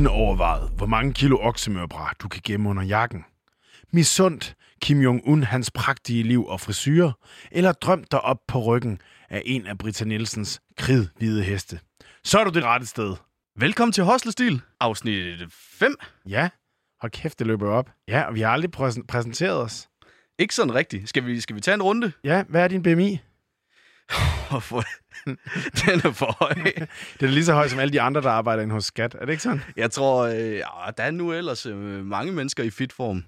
nogensinde overvejet, hvor mange kilo oksemørbræ du kan gemme under jakken? Misundt Kim Jong-un hans prægtige liv og frisyrer, eller drømt dig op på ryggen af en af Britta Nielsens kridhvide heste? Så er du det rette sted. Velkommen til Hoslestil, afsnit 5. Ja, hold kæft, det løber op. Ja, og vi har aldrig præsen- præsenteret os. Ikke sådan rigtigt. Skal vi, skal vi tage en runde? Ja, hvad er din BMI? Hvorfor? Den er for høj. Det er lige så høj som alle de andre, der arbejder inde hos Skat. Er det ikke sådan? Jeg tror, øh, der er nu ellers øh, mange mennesker i fitform.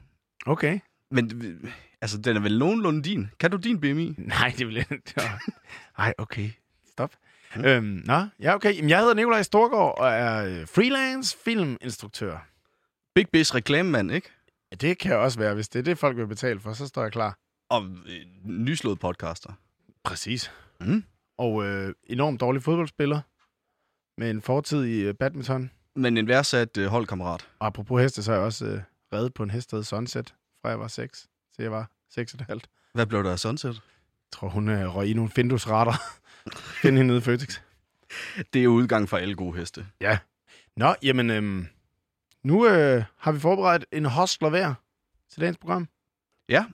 Okay. Men øh, altså, den er vel nogenlunde din. Kan du din BMI? Nej, det vil jeg ikke. Nej, okay. Stop. Øhm, nå, ja, okay. Jamen, jeg hedder Nikolaj Storgård og er øh, freelance filminstruktør. Big Biz reklamemand, ikke? Ja, det kan jeg også være. Hvis det er det, folk vil betale for, så står jeg klar. Og øh, nyslået podcaster. Præcis. Mm. Og øh, enormt dårlig fodboldspiller med en fortid i øh, badminton. Men en værdsat øh, holdkammerat. Og apropos heste, så er jeg også øh, reddet på en hest, der Sunset, fra jeg var 6 til jeg var 6,5. Hvad blev der af Sunset? Jeg tror, hun øh, røg i nogle Findus-retter. Find hende nede i Føtex. Det er udgang for alle gode heste. Ja. Nå, jamen, øhm, nu øh, har vi forberedt en hostler hver til dagens program. Ja.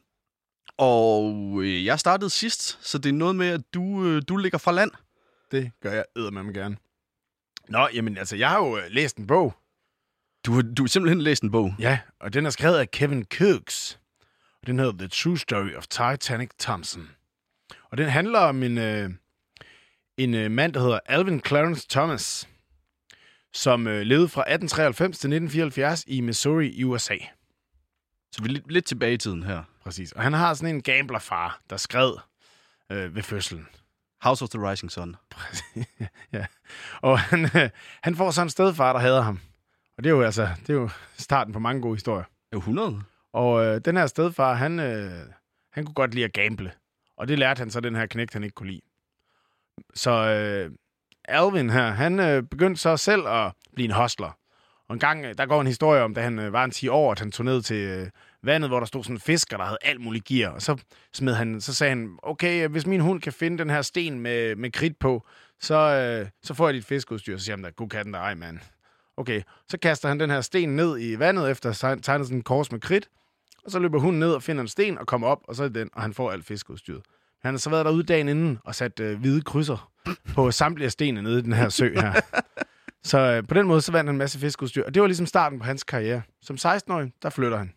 Og øh, jeg startede sidst, så det er noget med, at du, øh, du ligger fra land. Det gør jeg eddermame gerne. Nå, jamen, altså, jeg har jo øh, læst en bog. Du, har- du har simpelthen læst en bog. Ja, og den er skrevet af Kevin Cooks. Og den hedder The True Story of Titanic Thompson. Og den handler om en, øh, en øh, mand, der hedder Alvin Clarence Thomas, som øh, levede fra 1893 til 1974 i Missouri i USA. Så vi er lidt, lidt tilbage i tiden her. Præcis. Og han har sådan en gamblerfar, der skred øh, ved fødslen. House of the Rising Sun. ja. Og han, øh, han får sådan en stedfar, der hader ham. Og det er jo altså det er jo starten på mange gode historier. Er 100? Og øh, den her stedfar, han, øh, han kunne godt lide at gamble. Og det lærte han så, den her knægt, han ikke kunne lide. Så øh, Alvin her, han øh, begyndte så selv at blive en hostler. Og en gang, øh, der går en historie om, da han øh, var en 10 år, at han tog ned til øh, vandet, hvor der stod sådan en fisker, der havde alt muligt gear. Og så, smed han, så sagde han, okay, hvis min hund kan finde den her sten med, med kridt på, så, øh, så får jeg dit fiskeudstyr. Så siger han, god katten der, ej mand. Okay, så kaster han den her sten ned i vandet, efter at have tegnet sådan en kors med kridt. Og så løber hunden ned og finder en sten og kommer op, og så er den, og han får alt fiskeudstyret. Han har så været derude dagen inden og sat øh, hvide krydser på samtlige stenene nede i den her sø her. Så øh, på den måde, så vandt han en masse fiskeudstyr. Og det var ligesom starten på hans karriere. Som 16-årig, der flytter han.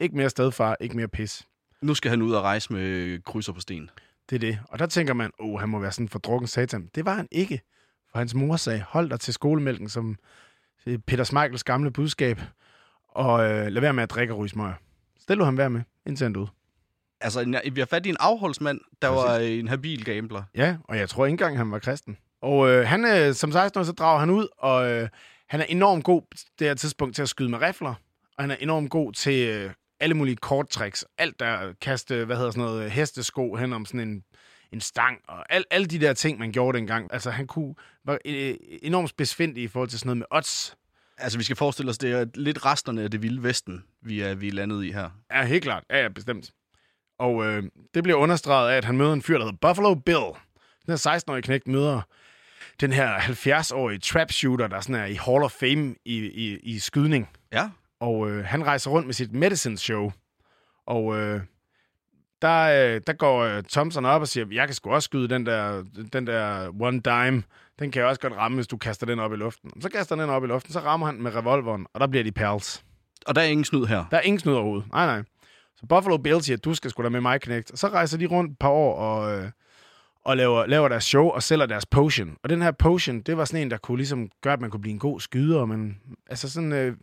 Ikke mere stedfar, ikke mere pis. Nu skal han ud og rejse med krydser på sten. Det er det. Og der tænker man, åh, han må være sådan en fordrukken satan. Det var han ikke. For hans mor sagde, hold dig til skolemælken, som øh, Peter Smeichels gamle budskab, og øh, lad være med at drikke og ryge smøger. Stil du ham være med, indtil han døde. Altså, vi har fat i en afholdsmand, der var en habil gambler. Ja, og jeg tror ikke engang, han var kristen. Og øh, han, øh, som 16 så drager han ud, og øh, han er enormt god det her tidspunkt til at skyde med rifler. Og han er enormt god til øh, alle mulige korttricks. Alt der kaste, hvad hedder sådan noget, hestesko hen om sådan en, en stang. Og al, alle de der ting, man gjorde dengang. Altså, han kunne, var øh, enormt spidsfindig i forhold til sådan noget med odds. Altså, vi skal forestille os, det er lidt resterne af det vilde vesten, vi er, vi er landet i her. Ja, helt klart. Ja, ja, bestemt. Og øh, det bliver understreget af, at han møder en fyr, der hedder Buffalo Bill. Den her 16-årige knægt møder den her 70-årige trap shooter, der sådan er i Hall of Fame i, i, i skydning. Ja. Og øh, han rejser rundt med sit medicine show. Og øh, der, øh, der går øh, Thompson op og siger, jeg kan sgu også skyde den der, den der one dime. Den kan jeg også godt ramme, hvis du kaster den op i luften. Så kaster han den op i luften, så rammer han den med revolveren, og der bliver de pals. Og der er ingen snyd her. Der er ingen snyd overhovedet. Nej, nej. Så Buffalo Bill siger, du skal sgu da med mig, knægt. Og så rejser de rundt et par år og, øh, og laver, laver deres show og sælger deres potion. Og den her potion, det var sådan en, der kunne ligesom gøre, at man kunne blive en god skyder. Men altså sådan, øh,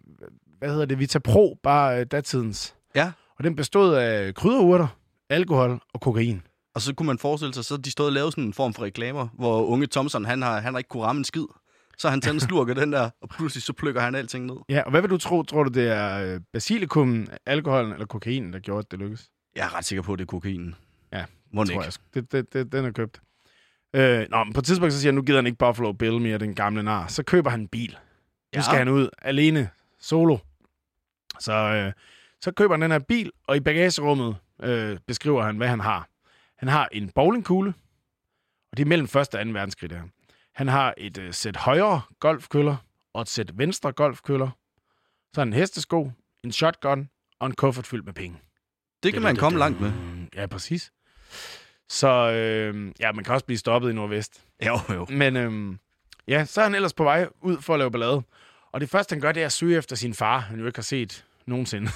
hvad hedder det, Vita Pro, bare øh, datidens. Ja. Og den bestod af krydderurter, alkohol og kokain. Og så kunne man forestille sig, så de stod og lavede sådan en form for reklamer, hvor unge Thompson, han har, han har ikke kunne ramme en skid. Så han taget en slurk af den der, og pludselig så plukker han alting ned. Ja, og hvad vil du tro? Tror du, det er øh, basilikum, alkoholen eller kokain, der gjorde, at det lykkedes? Jeg er ret sikker på, at det er kokainen. Ja, Må tror ikke. jeg. Det, det, det, den er købt. Øh, nå, men på et tidspunkt så siger han, nu gider han ikke Buffalo Bill mere, den gamle nar. Så køber han en bil. Nu Ja. skal han ud alene, solo. Så, øh, så køber han den her bil, og i bagagerummet øh, beskriver han, hvad han har. Han har en bowlingkugle, og det er mellem 1. og 2. verdenskrig, der. Han har et øh, sæt højere golfkøller, og et sæt venstre golfkøller, så en hestesko, en shotgun og en kuffert fyldt med penge. Det kan man komme langt med. Ja, præcis. Så øh, ja, man kan også blive stoppet i Nordvest. Jo, jo. Men øh, ja, så er han ellers på vej ud for at lave ballade. Og det første, han gør, det er at søge efter sin far, han jo ikke har set nogensinde.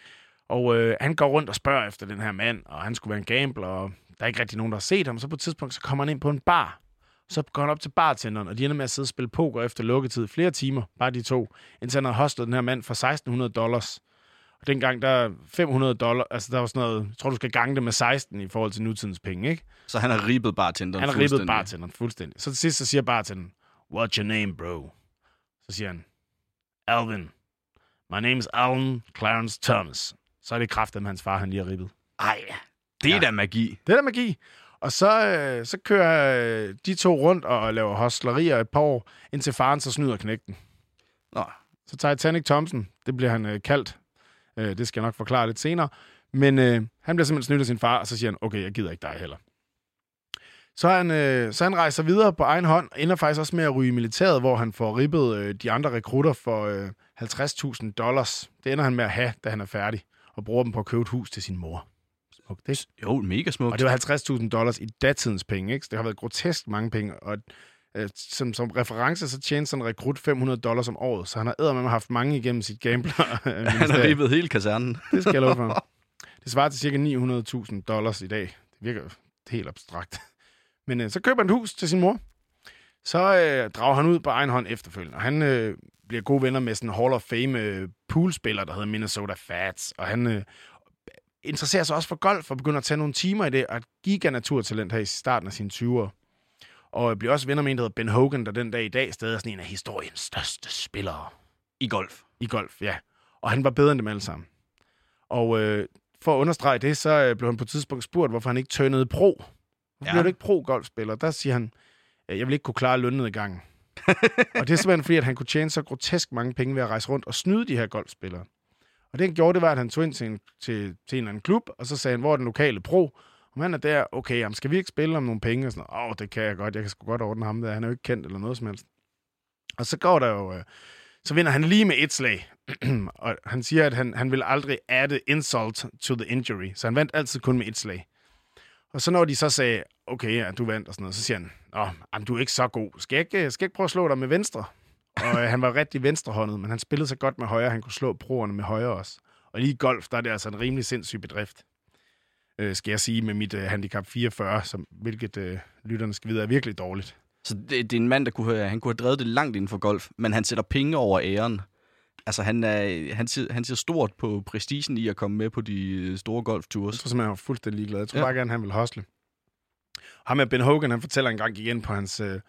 og øh, han går rundt og spørger efter den her mand, og han skulle være en gambler, og der er ikke rigtig nogen, der har set ham. Så på et tidspunkt, så kommer han ind på en bar. Så går han op til bartenderen, og de ender med at sidde og spille poker efter lukketid flere timer, bare de to, indtil han har hostlet den her mand for 1600 dollars. Og dengang, der er 500 dollars, altså der var sådan noget, jeg tror, du skal gange det med 16 i forhold til nutidens penge, ikke? Så han har ribbet bartenderen Han har fuldstændig. bartenderen fuldstændig. Så til sidst, så siger bartenderen, What's your name, bro? Så siger han, Alvin. My name is Alan Clarence Thomas. Så er det kraften med hans far, han lige har ribbet. Ej, det er Ja. da magi. Det er da magi. Og så, øh, så kører øh, de to rundt og laver hostlerier et par år, indtil faren så snyder knægten. Nå, Så Titanic Thompson, det bliver han øh, kaldt. Øh, det skal jeg nok forklare lidt senere. Men øh, han bliver simpelthen snydt af sin far, og så siger han, okay, jeg gider ikke dig heller. Så han, øh, så han rejser videre på egen hånd, og ender faktisk også med at ryge i militæret, hvor han får ribbet øh, de andre rekrutter for øh, 50.000 dollars. Det ender han med at have, da han er færdig, og bruger dem på at købe et hus til sin mor. Smukt, ikke? jo, mega smukt. Og det var 50.000 dollars i datidens penge, ikke? Så det har været grotesk mange penge. Og øh, som, som reference, så tjener sådan en rekrut 500 dollars om året. Så han har eddermame haft mange igennem sit gambler. Han har ribbet hele kasernen. Det skal jeg love for. Det svarer til cirka 900.000 dollars i dag. Det virker helt abstrakt. Men øh, så køber han et hus til sin mor. Så øh, drager han ud på egen hånd efterfølgende. Og han øh, bliver gode venner med sådan en Hall of Fame øh, poolspiller, der hedder Minnesota Fats. Og han øh, interesserer sig også for golf og begynder at tage nogle timer i det. Og et giga-naturtalent her i starten af sine 20'ere. Og øh, bliver også venner med en, der hedder Ben Hogan, der den dag i dag stadig er sådan en af historiens største spillere. I golf. I golf, ja. Og han var bedre end dem alle sammen. Og øh, for at understrege det, så øh, blev han på et tidspunkt spurgt, hvorfor han ikke tønede pro. Hvorfor Ja. blev du ikke pro-golfspiller? Der siger han, "Øh, Øh, jeg vil ikke kunne klare lønnedgangen. og det er simpelthen fordi, at han kunne tjene så grotesk mange penge ved at rejse rundt og snyde de her golfspillere. Og det han gjorde, det var, at han tog ind til en, til, til en eller anden klub, og så sagde han, hvor er den lokale pro? Om han er der, okay, jamen, skal vi ikke spille om nogle penge? Og sådan, åh, oh, det kan jeg godt, jeg kan sgu godt ordne ham der, han er jo ikke kendt eller noget som helst. Og så går der jo, øh, så vinder han lige med et slag. og han siger, at han, han vil aldrig adde insult to the injury, så han vandt altid kun med et slag. Og så når de så sagde, okay, ja, du vandt og sådan noget, så siger han, Nå, jamen, du er ikke så god. Skal jeg ikke, skal jeg ikke prøve at slå dig med venstre? Og øh, han var rigtig venstrehåndet, men han spillede så godt med højre, han kunne slå proerne med højre også. Og lige i golf, der er det altså en rimelig sindssyg bedrift. Øh, skal jeg sige, med mit øh, handicap 44, som, hvilket øh, lytterne skal vide er virkelig dårligt. Så det, det er en mand, der kunne have, han kunne have drevet det langt inden for golf, men han sætter penge over æren. Altså, han, er, han, ser, han ser stort på prestigen i at komme med på de store Jeg golftours. tror simpelthen, han var fuldstændig ligeglad. Jeg tror Ja. ja. bare gerne, han ville hostle. Ham er Ben Hogan, han fortæller engang, gik ind på hans øh,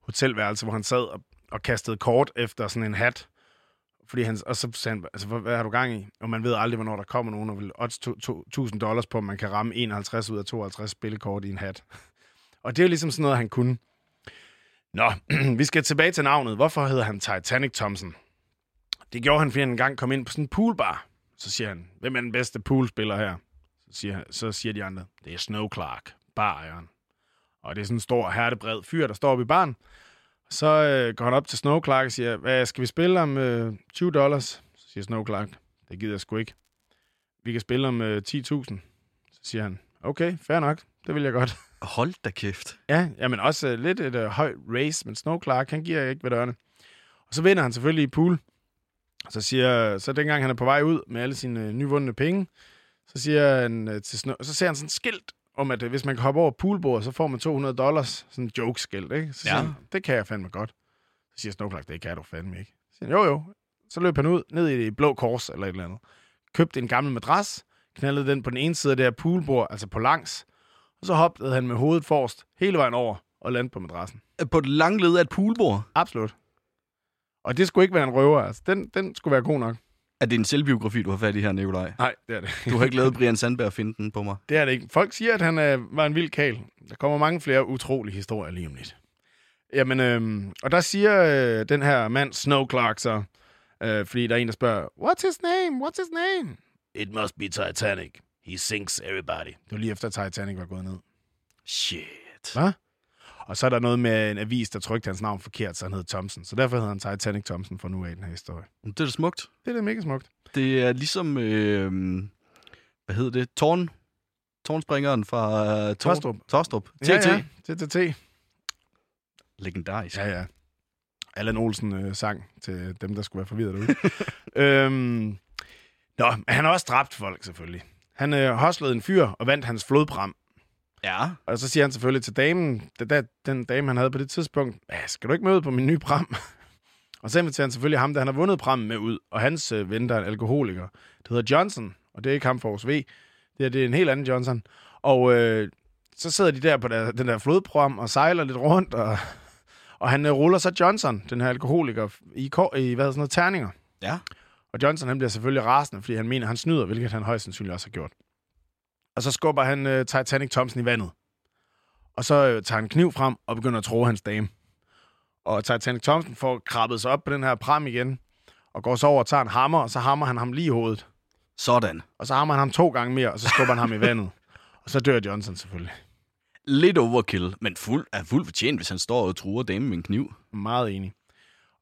hotelværelse, hvor han sad og, og kastede kort efter sådan en hat. Fordi han, og så sagde han, altså, hvad, hvad har du gang i? Og man ved aldrig, hvornår der kommer nogen, og vil odds 1000 dollars på, om man kan ramme 51 ud af 52 spillekort i en hat. Og det er jo ligesom sådan noget, han kunne. Nå, vi skal tilbage til navnet. Hvorfor hedder han Titanic Thompson? Det gjorde han, fordi han engang kom ind på sådan en poolbar. Så siger han, hvem er den bedste poolspiller her? Så siger, han- så siger de andre, det er Snow Clark, barejeren. Og det er sådan en stor, hertebred fyr, der står oppe i baren. Så øh, går han op til Snow Clark og siger, hvad skal vi spille om øh, 20 dollars? Så siger Snow Clark, det gider jeg sgu ikke. Vi kan spille om øh, 10.000. Så siger han, okay, fair nok, det vil jeg godt. Hold da kæft. Ja, jamen også øh, lidt et øh, højt race, men Snow Clark, han giver ikke ved dørene. Og så vinder han selvfølgelig i pool. Så siger, så dengang han er på vej ud med alle sine øh, nyvundne penge, så siger han øh, til Snow, så ser han sådan et skilt om, at øh, hvis man kan hoppe over poolbordet, så får man 200 dollars. Sådan en joke-skilt, ikke? Så Ja. han, det kan jeg fandme godt. Så siger Snow Clark, det kan du fandme ikke. Så siger jo jo. Så løb han ud, ned i det blå kors eller et eller andet. Købte en gammel madras, knaldede den på den ene side af det her poolbord, altså på langs, og så hoppede han med hovedet forrest hele vejen over og landede på madrassen. På et langt led af et poolbord. Absolut. Og det skulle ikke være en røver. Altså, den, den skulle være god nok. Er det en selvbiografi, du har fat i her, Nikolaj? Nej, det er det. Du har ikke lavet Brian Sandberg finde den på mig. Det er det ikke. Folk siger, at han øh, var en vild kal. Der kommer mange flere utrolige historier lige om lidt. Jamen, øh, og der siger øh, den her mand, Snow Clark, så, øh, fordi der er en, der spørger, What's his name? What's his name? It must be Titanic. He sinks everybody. Det var lige efter Titanic var gået ned. Shit. Hvad? Og så er der noget med en avis, der trykte hans navn forkert, så han hed Thompson. Så derfor hedder han Titanic Thompson for nu af i den her historie. Det er da smukt. Det er da mega smukt. Det er ligesom, øh, hvad hedder det, Tårn, tårnspringeren fra uh, Tostrup. Tostrup. TT. Ja, ja. TTT. Legendarisk. Ja, ja. Allan Olsen øh, sang til dem, der skulle være forvirret derude. øhm, nå, han har også dræbt folk, selvfølgelig. Han øh, hoslede en fyr og vandt hans flodpram. Ja. Og så siger han selvfølgelig til damen, der, den dame, han havde på det tidspunkt, "Ja, skal du ikke med ud på min nye pram? og så inviterer han selvfølgelig ham, der han har vundet prammen med ud, og hans øh, ven, der er en alkoholiker. Det hedder Johnson, og det er ikke ham for vores V. Det er, det er en helt anden Johnson. Og øh, så sidder de der på der, den der flodpram og sejler lidt rundt, og, og han øh, ruller så Johnson, den her alkoholiker, i, i hvad hedder sådan noget, terninger. Ja. Og Johnson han bliver selvfølgelig rasende, fordi han mener, han snyder, hvilket han højst sandsynligt også har gjort. Og så skubber han øh, Titanic Thompson i vandet. Og så øh, tager han kniv frem og begynder at tro hans dame. Og Titanic Thompson får krabbet sig op på den her pram igen, og går så over og tager en hammer, og så hammer han ham lige i hovedet. Sådan. Og så hammer han ham to gange mere, og så skubber han ham i vandet. Og så dør Johnson selvfølgelig. Lidt overkill, men fuld, er fuldt fortjent, hvis han står og truer damen med en kniv. Meget enig.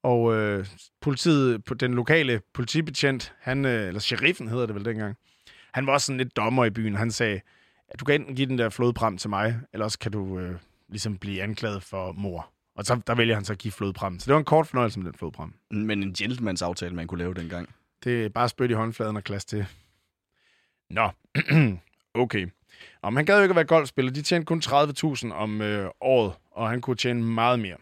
Og øh, politiet, på den lokale politibetjent, han, øh, eller sheriffen hedder det vel dengang, han var også sådan lidt dommer i byen. Han sagde, at du kan enten give den der flodpram til mig, eller også kan du øh, ligesom blive anklaget for mor. Og så, der vælger han så at give flodpram. Så det var en kort fornøjelse med den flodpram. Men en gentlemans aftale, man kunne lave dengang. Det er bare spyt i håndfladen og klasse til. Nå, okay. Og han gad jo ikke at være golfspiller. De tjente kun 30.000 om øh, året, og han kunne tjene meget mere.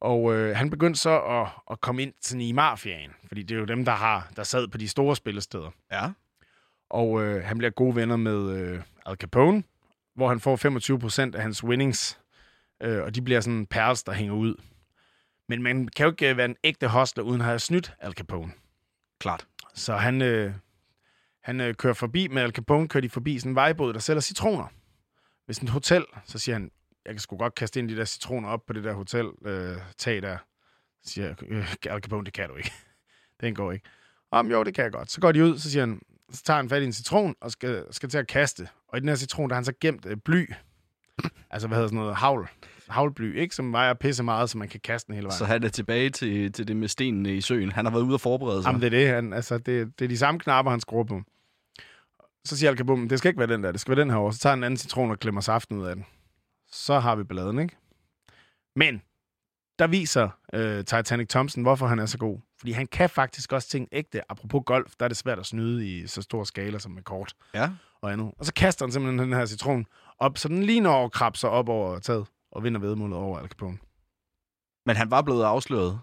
Og øh, han begyndte så at, at komme ind sådan i mafiaen, fordi det er jo dem, der har der sad på de store spillesteder. Ja. Og øh, han bliver gode venner med øh, Al Capone, hvor han får 25 procent af hans winnings, øh, og de bliver sådan perls, der hænger ud. Men man kan jo ikke øh, være en ægte hostler, uden at have snydt Al Capone. Klart. Så han, øh, han øh, kører forbi med Al Capone, kører de forbi sådan en vejbåd, der sælger citroner. Hvis et hotel, så siger han, jeg kan sgu godt kaste ind de der citroner op på det der hotel øh, tag der. Så siger øh, Al Capone, det kan du ikke. Den går ikke. Om jo, det kan jeg godt. Så går de ud, så siger han, så tager han fat i en citron og skal, skal til at kaste. Og i den her citron, der har han så gemt øh, bly. Altså, hvad hedder sådan noget? Havl. Havlbly, ikke? Som vejer pisse meget, så man kan kaste den hele vejen. Så han er tilbage til, til det med stenene i søen. Han har været ude og forberede sig. Jamen, det er det. Han, altså, det, det er de samme knapper, han skruer på. Så siger Al Capone, det skal ikke være den der, det skal være den her over. Så tager han en anden citron og klemmer saften ud af den. Så har vi balladen, ikke? Men, der viser øh, Titanic Thompson, hvorfor han er så god. Fordi han kan faktisk også ting ægte. Apropos golf, der er det svært at snyde i så stor skala som med kort Ja. og andet. Og så kaster han simpelthen den her citron op, så den lige når sig op over taget og vinder vedmålet over Al Capone. Men han var blevet afsløret.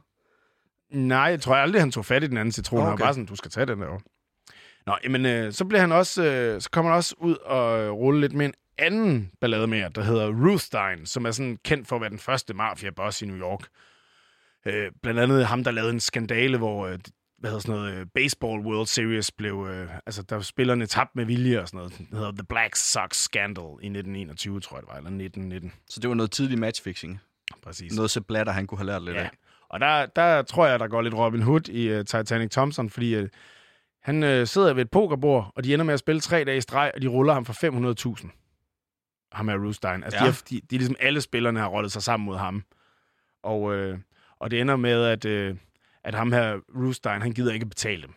Nej, jeg tror aldrig, han tog fat i den anden citron. Okay. Han var bare sådan, du skal tage den der. Nå, jamen, øh, så bliver han også, øh, så kommer han også ud og øh, rulle lidt med en anden ballade med, der hedder Ruthstein, som er sådan kendt for at være den første mafia-boss i New York. Øh, blandt andet ham, der lavede en skandale, hvor øh, hvad hedder sådan noget, øh, Baseball World Series blev, øh, altså der spillerne tabt med vilje og sådan noget. Det hedder The Black Sox Scandal i 1921, tror jeg det var, eller 1919. Så det var noget tidlig matchfixing. Præcis. Noget så blatter, han kunne have lært lidt Ja. af. Og der, der tror jeg, der går lidt Robin Hood i uh, Titanic Thompson, fordi uh, han uh, sidder ved et pokerbord, og de ender med at spille tre dage i streg, og de ruller ham for 500.000. Ham er Rustein. Altså, Ja. de, er, de, de ligesom alle spillerne har rollet sig sammen mod ham. Og, uh, og det ender med, at, uh, at ham her, Rustein, han gider ikke betale dem.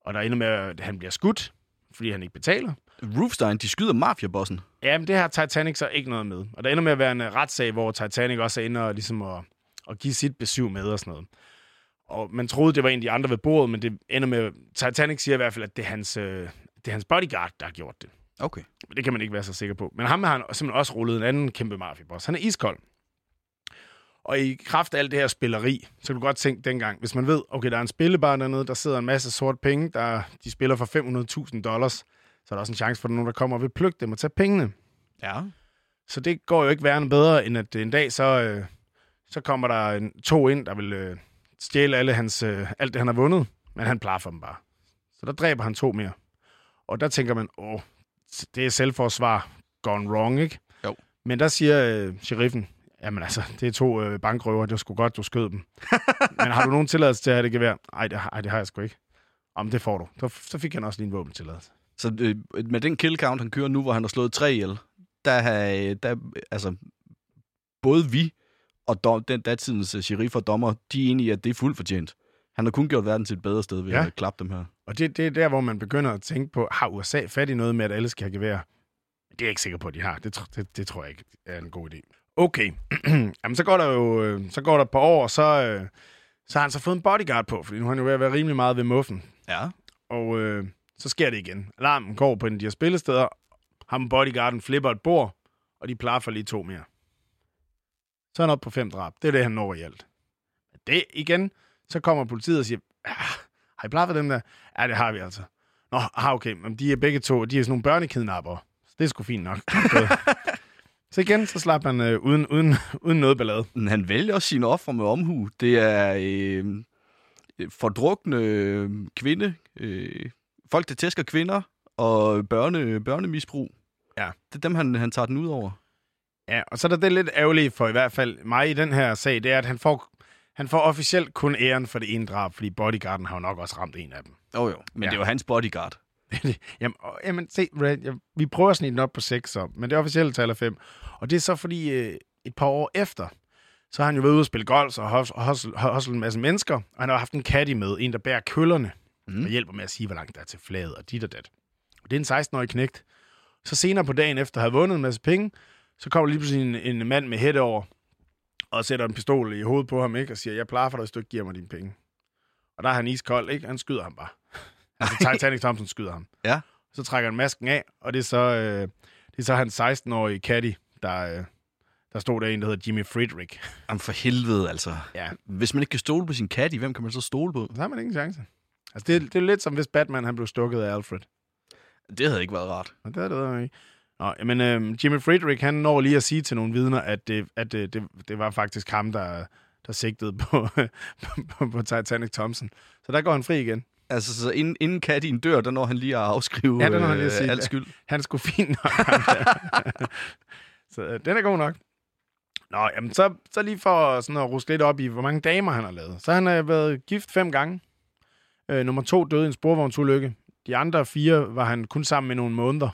Og der ender med, at han bliver skudt, fordi han ikke betaler. Roofstein, de skyder mafiabossen. Ja, men det har Titanic så ikke noget med. Og der ender med at være en øh, retssag, hvor Titanic også er inde og, ligesom at, at give sit besøg med og sådan noget. Og man troede, det var en af de andre ved bordet, men det ender med... Titanic siger i hvert fald, at det er hans, øh, det er hans bodyguard, der har gjort det. Okay. Men det kan man ikke være så sikker på. Men ham har han simpelthen også rullet en anden kæmpe mafiaboss. Han er iskold. Og i kraft af alt det her spilleri, så kan du godt tænke dengang, hvis man ved, okay, der er en spillebar dernede, der sidder en masse sort penge, der de spiller for 500.000 dollars, så er der også en chance for, at der er nogen, der kommer og vil plukke dem og tage pengene. Ja. Så det går jo ikke værende bedre, end at en dag, så, øh, så kommer der en, to ind, der vil øh, stjæle alle hans, øh, alt det, han har vundet, men han plaffer dem bare. Så der dræber han to mere. Og der tænker man, åh, det er selvforsvar gone wrong, ikke? Jo. Men der siger øh, sheriffen, jamen altså, det er to øh, bankrøver, det var sgu godt, du skød dem. men har du nogen tilladelse til at have det gevær? Ej, det, har- ej, det har jeg sgu ikke. Om det får du. Så, så fik han også lige en våbentilladelse. Så øh, med den kill count, han kører nu, hvor han har slået tre ihjel, der, har, der altså, både vi og dom, den datidens uh, sheriff og dommer, de er enige at det er fuldt fortjent. Han har kun gjort verden til et bedre sted ved Ja. at klappe dem her. Og det, det er der, hvor man begynder at tænke på, har USA fat i noget med, at alle skal have gevær? Det er jeg ikke sikker på, at de har. Det, det, det tror jeg ikke er en god idé. Okay, Jamen, så går der jo øh, så går der et par år, og så, øh, så har han så fået en bodyguard på, fordi nu er han jo ved at være rimelig meget ved muffen. Ja. Og øh, så sker det igen. Alarmen går på en af de her spillesteder. Ham bodyguarden flipper et bord, og de plejer for lige to mere. Så er han oppe på fem drab. Det er det, han når i alt. Det igen, så kommer politiet og siger, ah, har I for dem der? Ja, det har vi altså. Nå, ah, okay, men de er begge to, de er sådan nogle børnekidnapper. Så det er sgu fint nok. så igen, så slapper han øh, uden, uden, uden noget ballade. Men han vælger også sine ofre med omhu. Det er øh, fordrukne øh, kvinde, øh, folk, der tæsker kvinder, og børne, børnemisbrug. Ja. Det er dem, han, han tager den ud over. Ja, og så er der det lidt ærgerlige for i hvert fald mig i den her sag, det er, at han får, han får officielt kun æren for det ene drab, fordi bodyguarden har jo nok også ramt en af dem. Jo jo, men Ja. det er jo hans bodyguard. jamen, og, jamen, se, jeg, vi prøver at snige den op på 6, så, men det officielle tal er 5. Og det er så fordi, øh, et par år efter, så har han jo været ude at spille golf og hustle en masse mennesker, og han har haft en caddy med, en der bærer køllerne. Mm. og hjælper med at sige, hvor langt der er til flaget, og dit og dat. Og det er en 16-årig knægt. Så senere på dagen efter at have vundet en masse penge, så kommer lige pludselig en, en mand med hætte over, og sætter en pistol i hovedet på ham, ikke? og siger, jeg plejer for dig, hvis du ikke giver mig dine penge. Og der er han iskold, ikke? Han skyder ham bare. Altså Titanic Thompson skyder ham. Ja. Så trækker han masken af, og det er så, øh, det er så hans 16-årige caddy, der, øh, der stod der en, der hedder Jimmy Friedrich. Jamen for helvede, altså. Ja. Hvis man ikke kan stole på sin caddy, hvem kan man så stole på? Så har man ingen chance. Altså, det, er- det er lidt som hvis Batman han blev stukket af Alfred. Det havde ikke været rart. Det er det jeg ikke. Nå, men øh, Jimmy Friedrich, han når lige at sige til nogle vidner, at det, at det, det, det var faktisk ham, der, der sigtede på, på, på Titanic Thompson. Så der går han fri igen. Altså, så inden, inden caddien dør, der når han lige at afskrive Ja, der når han lige at øh, sige alt det. skyld. Han skulle fint nok. så øh, den er god nok. Nå, jamen så, så lige for sådan at ruske lidt op i, hvor mange damer han har lavet. Så han har været gift fem gange. Øh, nummer to døde i en sporvognsulykke. De andre fire var han kun sammen med nogle måneder.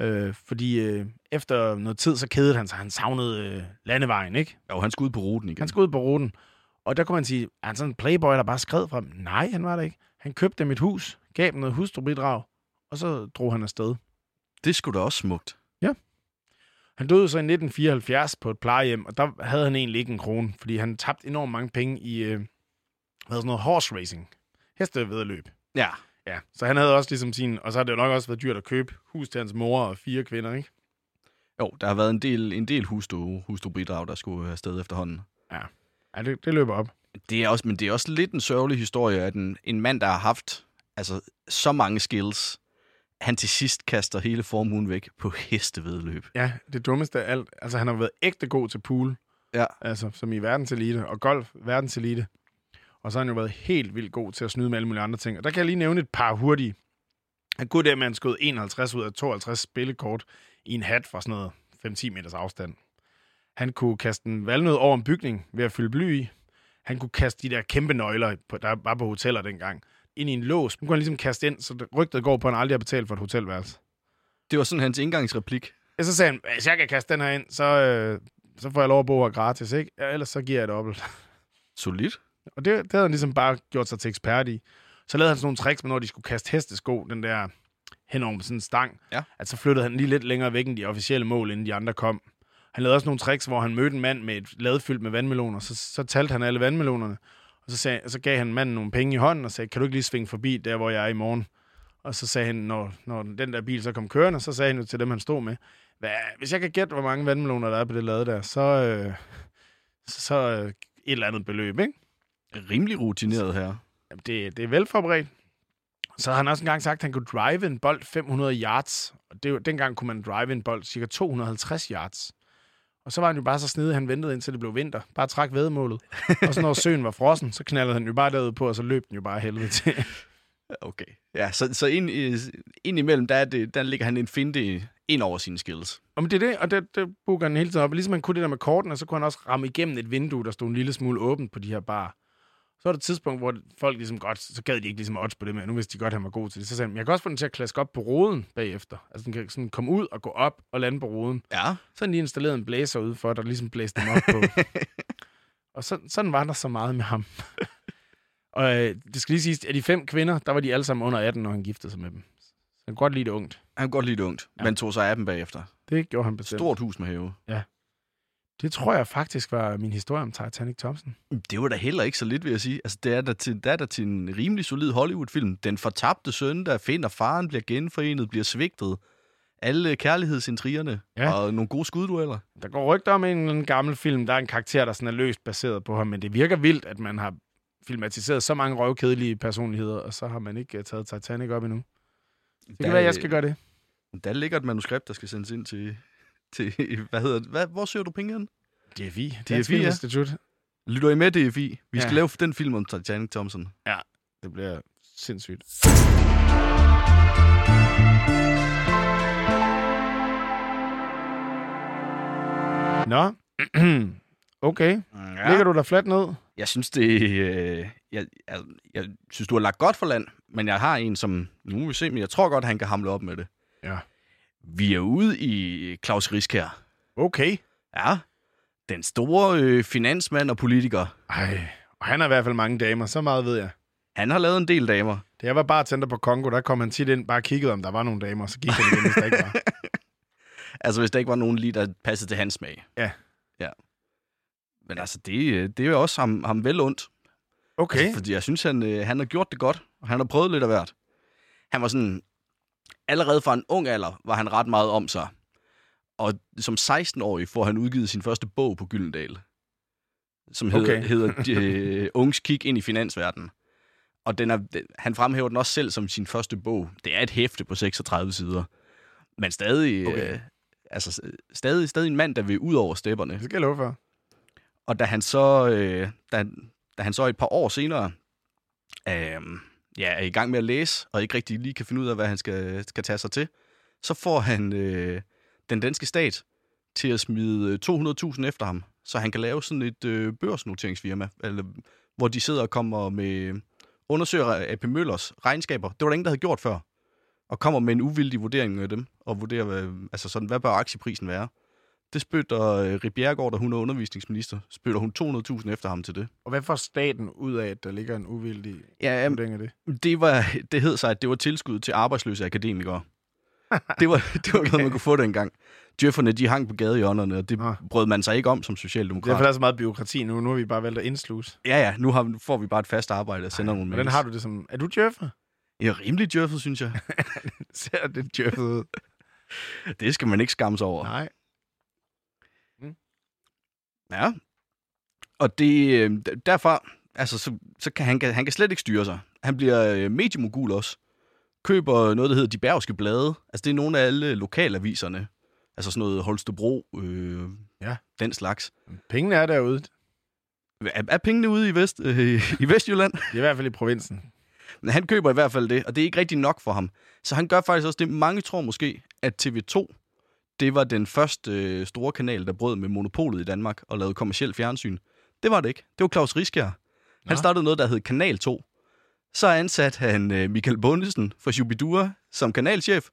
Øh, fordi øh, efter noget tid, så kedede han sig. Han savnede øh, landevejen, ikke? Jo, han skulle ud på ruten igen. Han skulle ud på ruten. Og der kunne man sige, er han sådan en playboy, der bare skred frem? Nej, han var der ikke. Han købte dem et hus, gav dem noget hustrubidrag, og så drog han afsted. Det skulle da også smukt. Han døde så i 1974 på et plejehjem, og der havde han egentlig ikke en krone, fordi han tabte enormt mange penge i øh, hvad sådan noget horse racing. Hestevedløb. Ja. Ja, så han havde også ligesom sin, og så har det jo nok også været dyrt at købe hus til hans mor og fire kvinder, ikke? Jo, der har været en del, en del hustru, hustrubidrag, der skulle afsted efterhånden. Ja, det, det løber op. Det er også, men det er også lidt en sørgelig historie, at en, en mand, der har haft altså, så mange skills, han til sidst kaster hele formuen væk på hestevedløb. Ja, det dummeste af alt. Altså, han har været ægte god til pool, Ja. altså som i verdenselite, og golf verdenselite. Og så har han jo været helt vildt god til at snyde med alle mulige andre ting. Og der kan jeg lige nævne et par hurtige. Han kunne det at han skød 51 ud af 52 spillekort i en hat fra sådan noget 5-10 meters afstand. Han kunne kaste en valnød over en bygning ved at fylde bly i. Han kunne kaste de der kæmpe nøgler, på, der var på hoteller dengang, ind i en lås. Nu kunne han ligesom kaste ind, så rygtet går på, at han aldrig har betalt for et hotelværelse. Det var sådan hans indgangsreplik. Ja, så sagde han, hvis jeg kan kaste den her ind, så, øh, så får jeg lov at bo her gratis, ikke? Ja, ellers så giver jeg dobbelt. Solidt. Og det, det havde han ligesom bare gjort sig til ekspert i. Så lavede han sådan nogle tricks med, når de skulle kaste hestesko, den der hen over sådan en stang. Ja. At så flyttede han lige lidt længere væk end de officielle mål, inden de andre kom. Han lavede også nogle tricks, hvor han mødte en mand med et lad fyldt med vandmeloner. Så, så talte han alle vandmelonerne. Og så, sagde, så gav han manden nogle penge i hånden og sagde, kan du ikke lige svinge forbi der, hvor jeg er i morgen? Og så sagde han, når, når den der bil så kom kørende, så sagde han jo til dem, han stod med, Hvad, hvis jeg kan gætte, hvor mange vandmeloner der er på det lade der, så, øh, så, så øh, et eller andet beløb, ikke? Rimelig rutineret her. Jamen, det, det er velforberedt. Så har han også engang sagt, at han kunne drive en bold 500 yards. Og det, dengang kunne man drive en bold cirka 250 yards. Og så var han jo bare så snedig, han ventede indtil det blev vinter. Bare trak vedmålet. og så når søen var frossen, så knaldede han jo bare derud på, og så løb den jo bare helvede til. Okay. Ja, så, så ind, i- ind imellem, der, er det, der ligger han en finte ind over sine skills. og men det er det, og det, det booker han hele tiden op. Ligesom han kunne det der med kortene, så kunne han også ramme igennem et vindue, der stod en lille smule åbent på de her bar. Så var der et tidspunkt, hvor folk ligesom godt, så gad de ikke ligesom odds på det, men nu vidste de godt, han var god til det. Så sagde han, jeg kan også få den til at klaske op på roden bagefter. Altså den kan sådan komme ud og gå op og lande på roden. Ja. Så han lige installeret en blæser ude for, der ligesom blæste dem op på. og så, sådan var der så meget med ham. og øh, det skal lige siges, at de fem kvinder, der var de alle sammen under 18, når han giftede sig med dem. Så han kunne godt lide det ungt. Han kunne godt lide det ungt, Ja. ja. men tog sig af dem bagefter. Det gjorde han bestemt. Stort hus med have. Det tror jeg faktisk var min historie om Titanic Thompson. Det var da heller ikke så lidt, vil jeg sige. Altså, det er da til, det er da til en rimelig solid Hollywood-film. Den fortabte søn, der finder faren, bliver genforenet, bliver svigtet. Alle kærlighedsintrigerne Ja. og nogle gode skuddueller. Der går rygter om en anden gammel film, der er en karakter, der sådan er løst baseret på ham, men det virker vildt, at man har filmatiseret så mange røvkedelige personligheder, og så har man ikke uh, taget Titanic op endnu. Det kan være, at jeg skal gøre det. Der ligger et manuskript, der skal sendes ind til... til hvad hedder det? Hvad, hvor søger du penge hen? DFI. DFI, Dansk ja. Filminstitut. Lytter I med, DFI? Vi skal Ja. lave den film om Titanic Thompson. Det bliver sindssygt. Nå. okay. Ja. Ligger du der fladt ned? Jeg synes, det... Øh, jeg, jeg, jeg synes, du har lagt godt for land, men jeg har en, som... Nu må vi se, men jeg tror godt, han kan hamle op med det. Ja. Vi er ude i Claus Risk her. Okay. Ja. Den store øh, finansmand og politiker. Ej, og han har i hvert fald mange damer, så meget ved jeg. Han har lavet en del damer. Da jeg var bare tænder på Kongo, der kom han tit ind, bare kiggede, om der var nogle damer, så gik han igen, hvis der ikke var. Altså, hvis der ikke var nogen lige, der passede til hans smag. Ja. Ja. Men altså, det, øh, det er jo også ham, ham vel ondt. Okay. Altså, fordi jeg synes, han, øh, han har gjort det godt, og han har prøvet lidt af hvert. Han var sådan... Allerede fra en ung alder var han ret meget om sig. Og som 16-årig får han udgivet sin første bog på Gyldendal. Som hedder, Okay. hedder øh, Unges kig ind i finansverdenen. Og den er, han fremhæver den også selv som sin første bog. Det er et hæfte på 36 sider. Men stadig, Okay. okay. øh, altså, stadig, stadig en mand, der vil ud over stepperne. Det skal jeg love for. Og da han så, øh, da, da han så et par år senere øh, ja, er i gang med at læse, og ikke rigtig lige kan finde ud af, hvad han skal, skal tage sig til, så får han øh, den danske stat til at smide øh, 200.000 efter ham, så han kan lave sådan et øh, børsnoteringsfirma, eller, hvor de sidder og kommer med undersøger AP Møllers regnskaber. Det var der ingen, der havde gjort før. Og kommer med en uvildig vurdering af dem, og vurderer, hvad, altså sådan, hvad bør aktieprisen være. Det spytter øh, Rik Bjerregaard, da hun er undervisningsminister, spytter hun 200.000 efter ham til det. Og hvad får staten ud af, at der ligger en uvildig Ja, vurdering af det? det, var, det hed sig, at det var tilskud til arbejdsløse akademikere. det, var, det var noget, man kunne få dengang. Djøfferne, de hang på gadehjørnerne, og det Nå. brød man sig ikke om som Det er socialdemokrat. for der så meget byråkrati nu. Nu har vi bare valgt at indsluse. Ja, ja, nu har, får vi bare et fast arbejde og sender nogle Hvordan mails. har du det som... Er du djøffer? Er rimelig djøffet, synes jeg. Ser det djøffet ud? Det skal man ikke skamme sig over. Nej. Ja. Og det, øh, derfor, altså, så, så kan han, han kan slet ikke styre sig. Han bliver øh, mediemogul også. Køber noget, der hedder De Bergske Blade. Altså, det er nogle af alle lokalaviserne. Altså sådan noget Holstebro, øh, Ja. den slags. Pengene er derude. Er, er pengene ude i, Vest, øh, i Vestjylland? Det er i hvert fald i provinsen. Men han køber i hvert fald det, og det er ikke rigtig nok for ham. Så han gør faktisk også det, mange tror måske, at TV2, det var den første øh, store kanal, der brød med monopolet i Danmark og lavede kommersiel fjernsyn. Det var det ikke. Det var Claus Riskær. Han Nå. startede noget, der hed Kanal 2. Så ansatte han øh, Michael Bundesen fra Shubidua som kanalchef,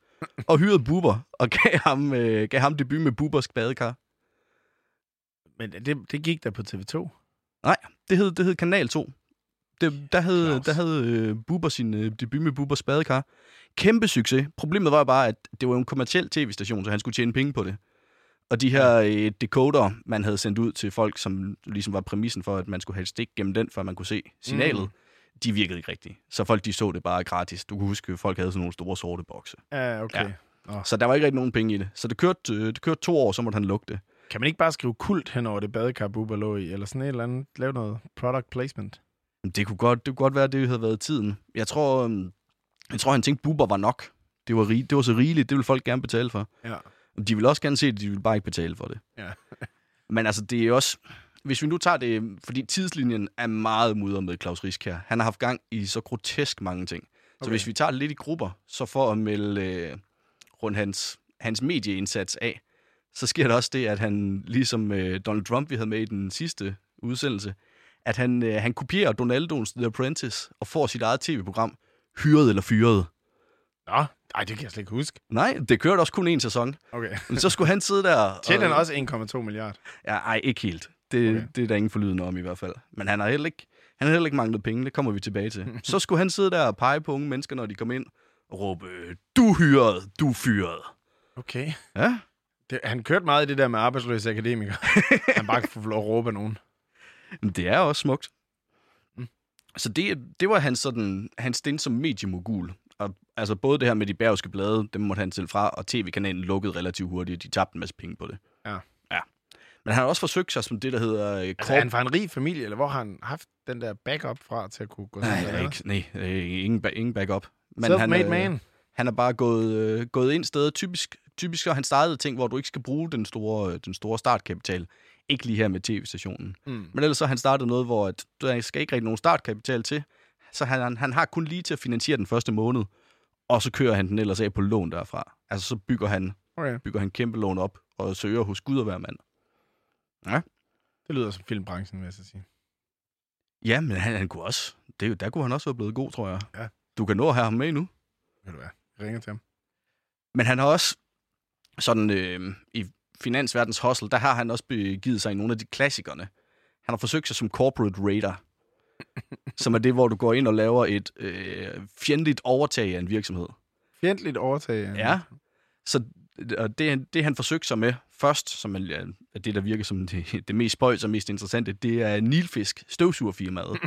og hyrede Buber, og gav ham, øh, gav ham debut med Bubers badekar. Men det, det gik der på TV2. Det hed, det hed Kanal 2. Det, der havde, Claus. der havde øh, Buber sin øh, debut med Bubers badekar. Kæmpe succes. Problemet var bare, at det var en kommersiel tv-station, så han skulle tjene penge på det. Og de her øh, decoder, man havde sendt ud til folk, som ligesom var præmissen for, at man skulle have et stik gennem den, før man kunne se signalet, Mm. de virkede ikke rigtigt. Så folk, de så det bare gratis. Du kan huske, at folk havde sådan nogle store sorte bokse. Ja, okay. Ja. Så der var ikke rigtig nogen penge i det. Så det kørte, øh, det kørte to år, så måtte han lukke det. Kan man ikke bare skrive kult hen over det badekar, Bubber lå i? Eller sådan et eller andet? Lave noget product placement? Det kunne godt, det kunne godt være, at det havde været tiden. Jeg tror, øhm, jeg tror han tænkte, Buber var nok. Det var, rig, det var så rigeligt, det ville folk gerne betale for. Ja. De vil også gerne se det, de vil bare ikke betale for det. Ja. Men altså, det er også... Hvis vi nu tager det, fordi tidslinjen er meget mudret med Claus Risk her. Han har haft gang i så grotesk mange ting. Så Okay. hvis vi tager det lidt i grupper, så for at melde øh, rundt hans, hans medieindsats af, så sker der også det, at han, ligesom øh, Donald Trump, vi havde med i den sidste udsendelse, at han, øh, han kopierer Donaldoens The Apprentice og får sit eget tv-program, hyret eller fyret. Nå, nej, det kan jeg slet ikke huske. Nej, det kørte også kun en sæson. Okay. Men så skulle han sidde der... Tjener han og- også 1,2 milliarder? Ja, ej, ikke helt. Det, Okay. det er der ingen forlydende om i hvert fald. Men han har heller ikke, han har heller ikke manglet penge, det kommer vi tilbage til. Så skulle han sidde der og pege på unge mennesker, når de kom ind, og råbe, du hyret, du fyret. Okay. Ja, Det, han kørte meget i det der med arbejdsløse akademikere. han bare kan få lov at råbe af nogen. men det er også smukt. Så det, det var hans, sådan, hans stint som mediemogul. Og, altså både det her med de bærgske blade, dem måtte han selv fra, og tv-kanalen lukkede relativt hurtigt. De tabte en masse penge på det. Ja. ja. Men han har også forsøgt sig som det, der hedder... øh, Altså, er han fra en rig familie, eller hvor har han haft den der backup fra til at kunne gå Nej, sådan nej, ikke, nej, øh, ingen, ba- ingen backup. han, Self-made øh, man. Han er bare gået, øh, gået ind sted. Typisk, typisk har han startet ting, hvor du ikke skal bruge den store, øh, den store startkapital. Ikke lige her med tv-stationen. Mm. Men ellers så han startet noget, hvor at, der skal ikke rigtig nogen startkapital til. Så han, han, har kun lige til at finansiere den første måned. Og så kører han den ellers af på lån derfra. Altså så bygger han, Okay. bygger han kæmpe lån op og søger hos Gud og hver mand. Det lyder som filmbranchen, vil jeg så sige. Ja, men han, han kunne også. Det, er jo- der kunne han også være blevet god, tror jeg. Ja. Du kan nå at have ham med nu. Ved du hvad? Jeg ringer til ham. Men han har også sådan øh, i finansverdens hustle, der har han også begivet sig i nogle af de klassikerne. Han har forsøgt sig som corporate raider, som er det, hvor du går ind og laver et øh, fjendtligt overtag af en virksomhed. Fjendtligt overtag. Ja. Så og det, det, han forsøgte sig med først, som er er det, der virker som det, det mest spøjs og mest interessante, det er Nilfisk, støvsugerfirmaet.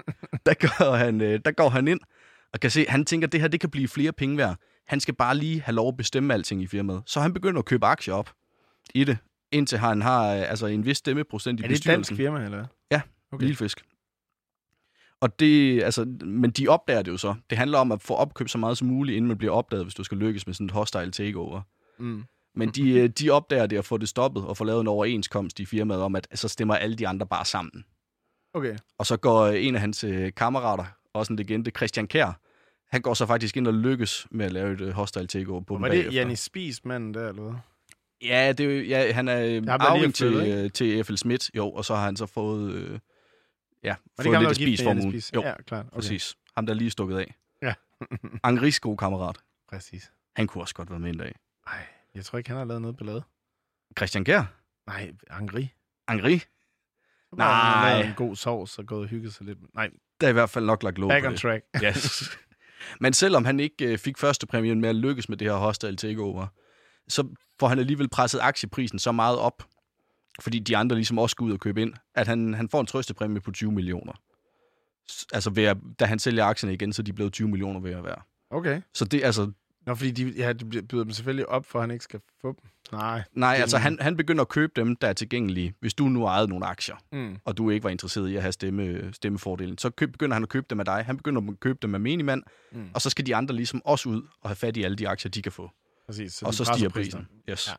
der, går han, øh, der går han ind og kan se, han tænker, at det her det kan blive flere penge værd. Han skal bare lige have lov at bestemme alting i firmaet. Så han begynder at købe aktier op i det, indtil han har øh, altså en vis stemmeprocent i Er det et dansk bestyrelsen. firma, eller? Ja, Okay. Nilfisk. Og det, altså, men de opdager det jo så. Det handler om at få opkøbt så meget som muligt, inden man bliver opdaget, hvis du skal lykkes med sådan et hostile takeover. Mm. Men de, øh, de opdager det at få det stoppet og få lavet en overenskomst i firmaet om, at så stemmer alle de andre bare sammen. Okay. Og så går øh, en af hans kammerater, også en legende, Christian Kær, han går så faktisk ind og lykkes med at lave et hostile takeover på Og dem var det bagefter. Janis Spies manden der, eller hvad? Ja, det, er jo- ja, han er øh, arving til, øh, til F.L. Schmidt, jo, og så har han så fået, øh, ja, fået lidt der gift spis med Janis formue. Spies? Jo, Ja, klart. Okay. præcis. Ham, der er lige stukket af. Ja. Angris gode kammerat. Præcis. Han kunne også godt være med en dag. Nej, jeg tror ikke, han har lavet noget ballade. Christian Kjær? Nej, Angri. Angri? Han Nej. lavet en god sovs og gået og hygget sig lidt. Nej, Der er i hvert fald nok lagt låg back on det. track. Yes. Men selvom han ikke øh, fik første præmien med at lykkes med det her hostile takeover, så får han alligevel presset aktieprisen så meget op, fordi de andre ligesom også skal ud og købe ind, at han, han får en trøstepræmie på 20 millioner. Altså, ved at, da han sælger aktierne igen, så er de blevet 20 millioner ved at være. Okay. Så det, altså, Nå, fordi de, ja, de byder dem selvfølgelig op, for at han ikke skal få dem. Nej. nej, altså han, han begynder at købe dem, der er tilgængelige. Hvis du nu ejede nogle aktier, Mm. og du ikke var interesseret i at have stemme, stemmefordelen, så køb, begynder han at købe dem af dig. Han begynder at købe dem af menigmand, Mm. og så skal de andre ligesom også ud og have fat i alle de aktier, de kan få. Præcis. Så og så stiger prisen. Yes. Ja.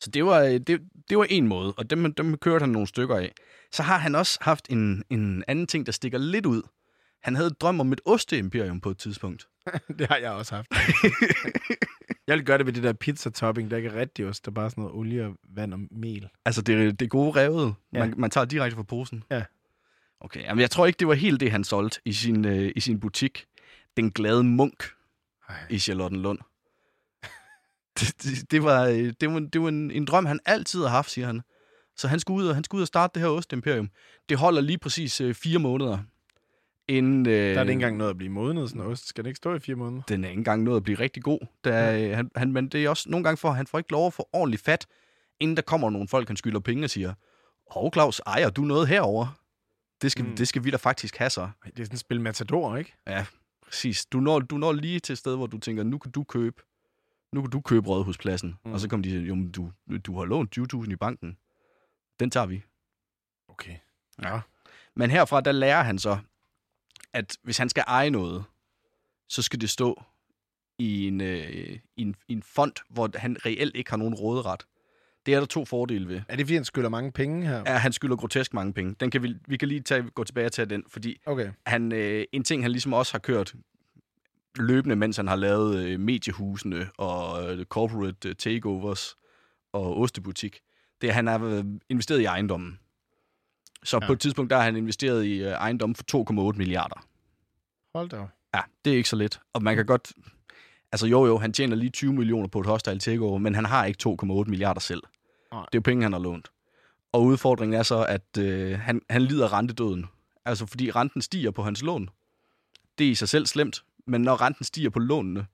Så det var, øh, det, det var en måde, og dem, dem kørte han nogle stykker af. Så har han også haft en, en anden ting, der stikker lidt ud. Han havde et drøm om et osteimperium på et tidspunkt. det har jeg også haft. jeg vil gøre det ved det der pizza-topping, der ikke er rigtig ost. Der er bare sådan noget olie, og vand og mel. Altså, det, det gode revet. Ja. Man, man tager direkte fra posen. Ja. Okay, jamen, jeg tror ikke, det var helt det, han solgte i sin, øh, i sin butik. Den glade munk Ej. i Charlottenlund. det, det, det, var, øh, det var, det var en, en drøm, han altid har haft, siger han. Så han skulle ud og, han skulle ud og starte det her ostimperium. Det holder lige præcis øh, fire måneder. Inden, øh, Der er det ikke engang noget at blive modnet, sådan noget ost. Skal det ikke stå i fire måneder? den er ikke engang nået at blive rigtig god. Der, øh, han, han, men det er også nogle gange for, han får ikke lov at få ordentligt fat, inden der kommer nogle folk, han skylder penge og siger, Hov Claus, ejer du noget herover? Det skal, Mm. det skal vi da faktisk have så. Det er sådan et spil Matador, ikke? Ja, præcis. Du når, du når lige til et sted, hvor du tænker, nu kan du købe, nu kan du købe rådhuspladsen. Mm. Og så kommer de jo, du, du har lånt 20.000 i banken. Den tager vi. Okay. Ja. Men herfra, der lærer han så, at hvis han skal eje noget, så skal det stå i en, øh, i en, i en fond, hvor han reelt ikke har nogen råderet. Det er der to fordele ved. Er det fordi, han skylder mange penge her? Ja, han skylder grotesk mange penge. Den kan vi, vi kan lige tage, gå tilbage tage den, fordi Okay. han, øh, en ting, han ligesom også har kørt løbende, mens han har lavet øh, mediehusene og øh, corporate øh, takeovers og ostebutik, det er, at han har investeret i ejendommen. Så Ja. på et tidspunkt, der har han investeret i øh, ejendom for 2,8 milliarder. Hold da. Ja, det er ikke så lidt. Og man kan godt... Altså jo jo, han tjener lige 20 millioner på et hostile takeover, men han har ikke 2,8 milliarder selv. Nej. Det er jo penge, han har lånt. Og udfordringen er så, at øh, han, han lider rentedøden. Altså fordi renten stiger på hans lån. Det er i sig selv slemt, men når renten stiger på lånene,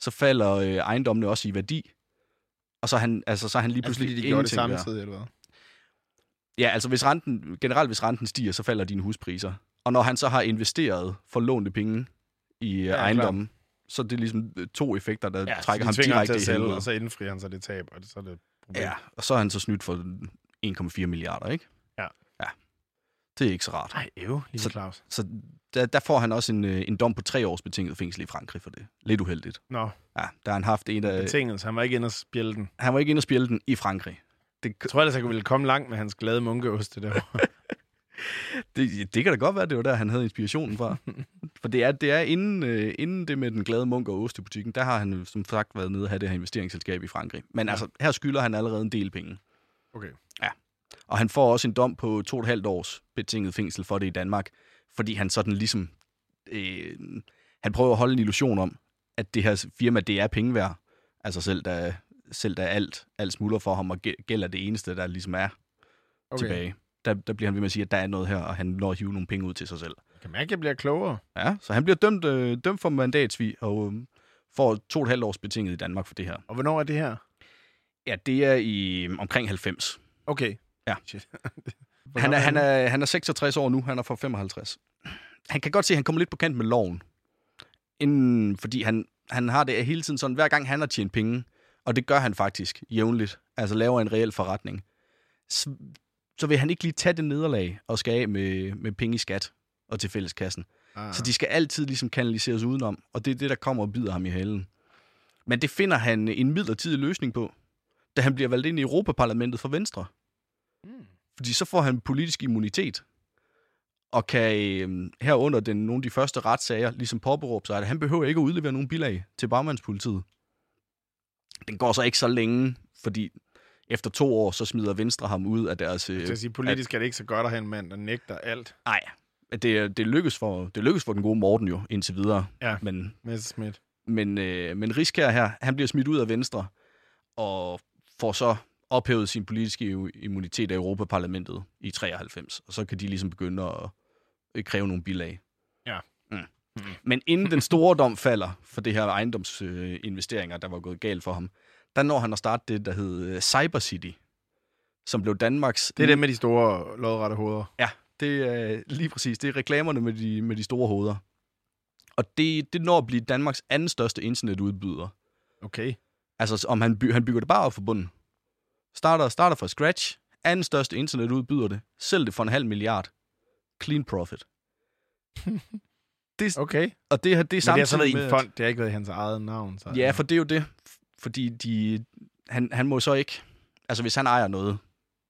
så falder øh, ejendommene også i værdi. Og så er han, altså, så er han lige Altså, pludselig fordi de gjorde det samtidig, eller hvad? Ja, altså hvis renten, generelt hvis renten stiger, så falder dine huspriser. Og når han så har investeret for lånte penge i ja, klar. ejendommen, så er det ligesom øh, to effekter, der ja, trækker ham direkte i helvede. og så indfrier han så det tab, og så er det et problem. Ja, og så er han så snydt for 1,4 milliarder, ikke? Ja. Ja. Det er ikke så rart. Nej, øv, lige Så- Claus. Så der, der får han også en, øh, en dom på tre års betinget fængsel i Frankrig for det. Lidt uheldigt. Nå, Ja, der har han haft en af... betinget, så han var ikke inde og spjælde den. Han var ikke inde og spille den i Frankrig. Det, Jeg tror ellers, jeg ville komme langt med hans glade munkeost det der. Det, det kan da godt være, det var der, han havde inspirationen fra. For det er, det er inden, øh, inden det med den glade munk og ost i butikken, der har han som sagt været nede og have det her investeringsselskab i Frankrig. Men Ja. ja. altså, her skylder han allerede en del penge. Okay. Og han får også en dom på to og et halvt års betinget fængsel for det i Danmark, fordi han sådan ligesom... Øh, han prøver at holde en illusion om, at det her firma, det er penge værd. Altså selv da, selv da alt, alt smuldrer for ham, og gæ- gæld er det eneste, der ligesom er okay. tilbage. Der, der bliver han ved med at sige, at der er noget her, og han når at hive nogle penge ud til sig selv. Jeg kan mærke, at jeg bliver klogere. Ja, så han bliver dømt, øh, dømt for mandatsvig og øh, får to og et halvt års betinget i Danmark for det her. Og hvornår er det her? Ja, det er i øh, omkring 90. Okay. Ja. Shit. Han er, han, er, han er 66 år nu, han er fra 55. Han kan godt se, at han kommer lidt på kant med loven. Inden, fordi han, han har det hele tiden sådan, hver gang han har tjent penge, og det gør han faktisk jævnligt, altså laver en reel forretning, så, vil han ikke lige tage det nederlag og skal af med, med penge i skat og til fælleskassen. Ah. Så de skal altid ligesom kanaliseres udenom, og det er det, der kommer og bider ham i halen. Men det finder han en midlertidig løsning på, da han bliver valgt ind i Europaparlamentet for Venstre. Mm. Fordi så får han politisk immunitet, og kan øh, herunder den, nogle af de første retssager ligesom påberåbe sig, at han behøver ikke at udlevere nogen bilag til bagmandspolitiet. Den går så ikke så længe, fordi efter to år, så smider Venstre ham ud af deres... Jeg Øh, skal sige, politisk er det ikke så godt at have en mand, der nægter alt. nej, det, det, lykkes for, det lykkes for den gode Morten jo, indtil videre. Ja. Men Messerschmidt. Men, øh, men Riskær her, han bliver smidt ud af Venstre, og får så ophævet sin politiske immu- immunitet af Europaparlamentet i 93. Og så kan de ligesom begynde at øh, kræve nogle bilag. Ja. Mm. Mm. Men inden den store dom falder for det her ejendomsinvesteringer, der var gået galt for ham, der når han at starte det, der hed øh, Cyber City, som blev Danmarks... Det er det med de store lodrette hoveder. Ja, det er lige præcis. Det er reklamerne med de, med de store hoveder. Og det, det når at blive Danmarks anden største internetudbyder. Okay. Altså, om han, by, han bygger det bare op fra bunden. Starter, starter fra scratch. Anden største internetudbyder det. Sælg det for en halv milliard. Clean profit. det, Okay. og det, det er Men det samtidig har så været i en fond. Det har ikke været hans eget navn. Så. Ja, for det er jo det. Fordi de, han, han må så ikke... Altså, hvis han ejer noget,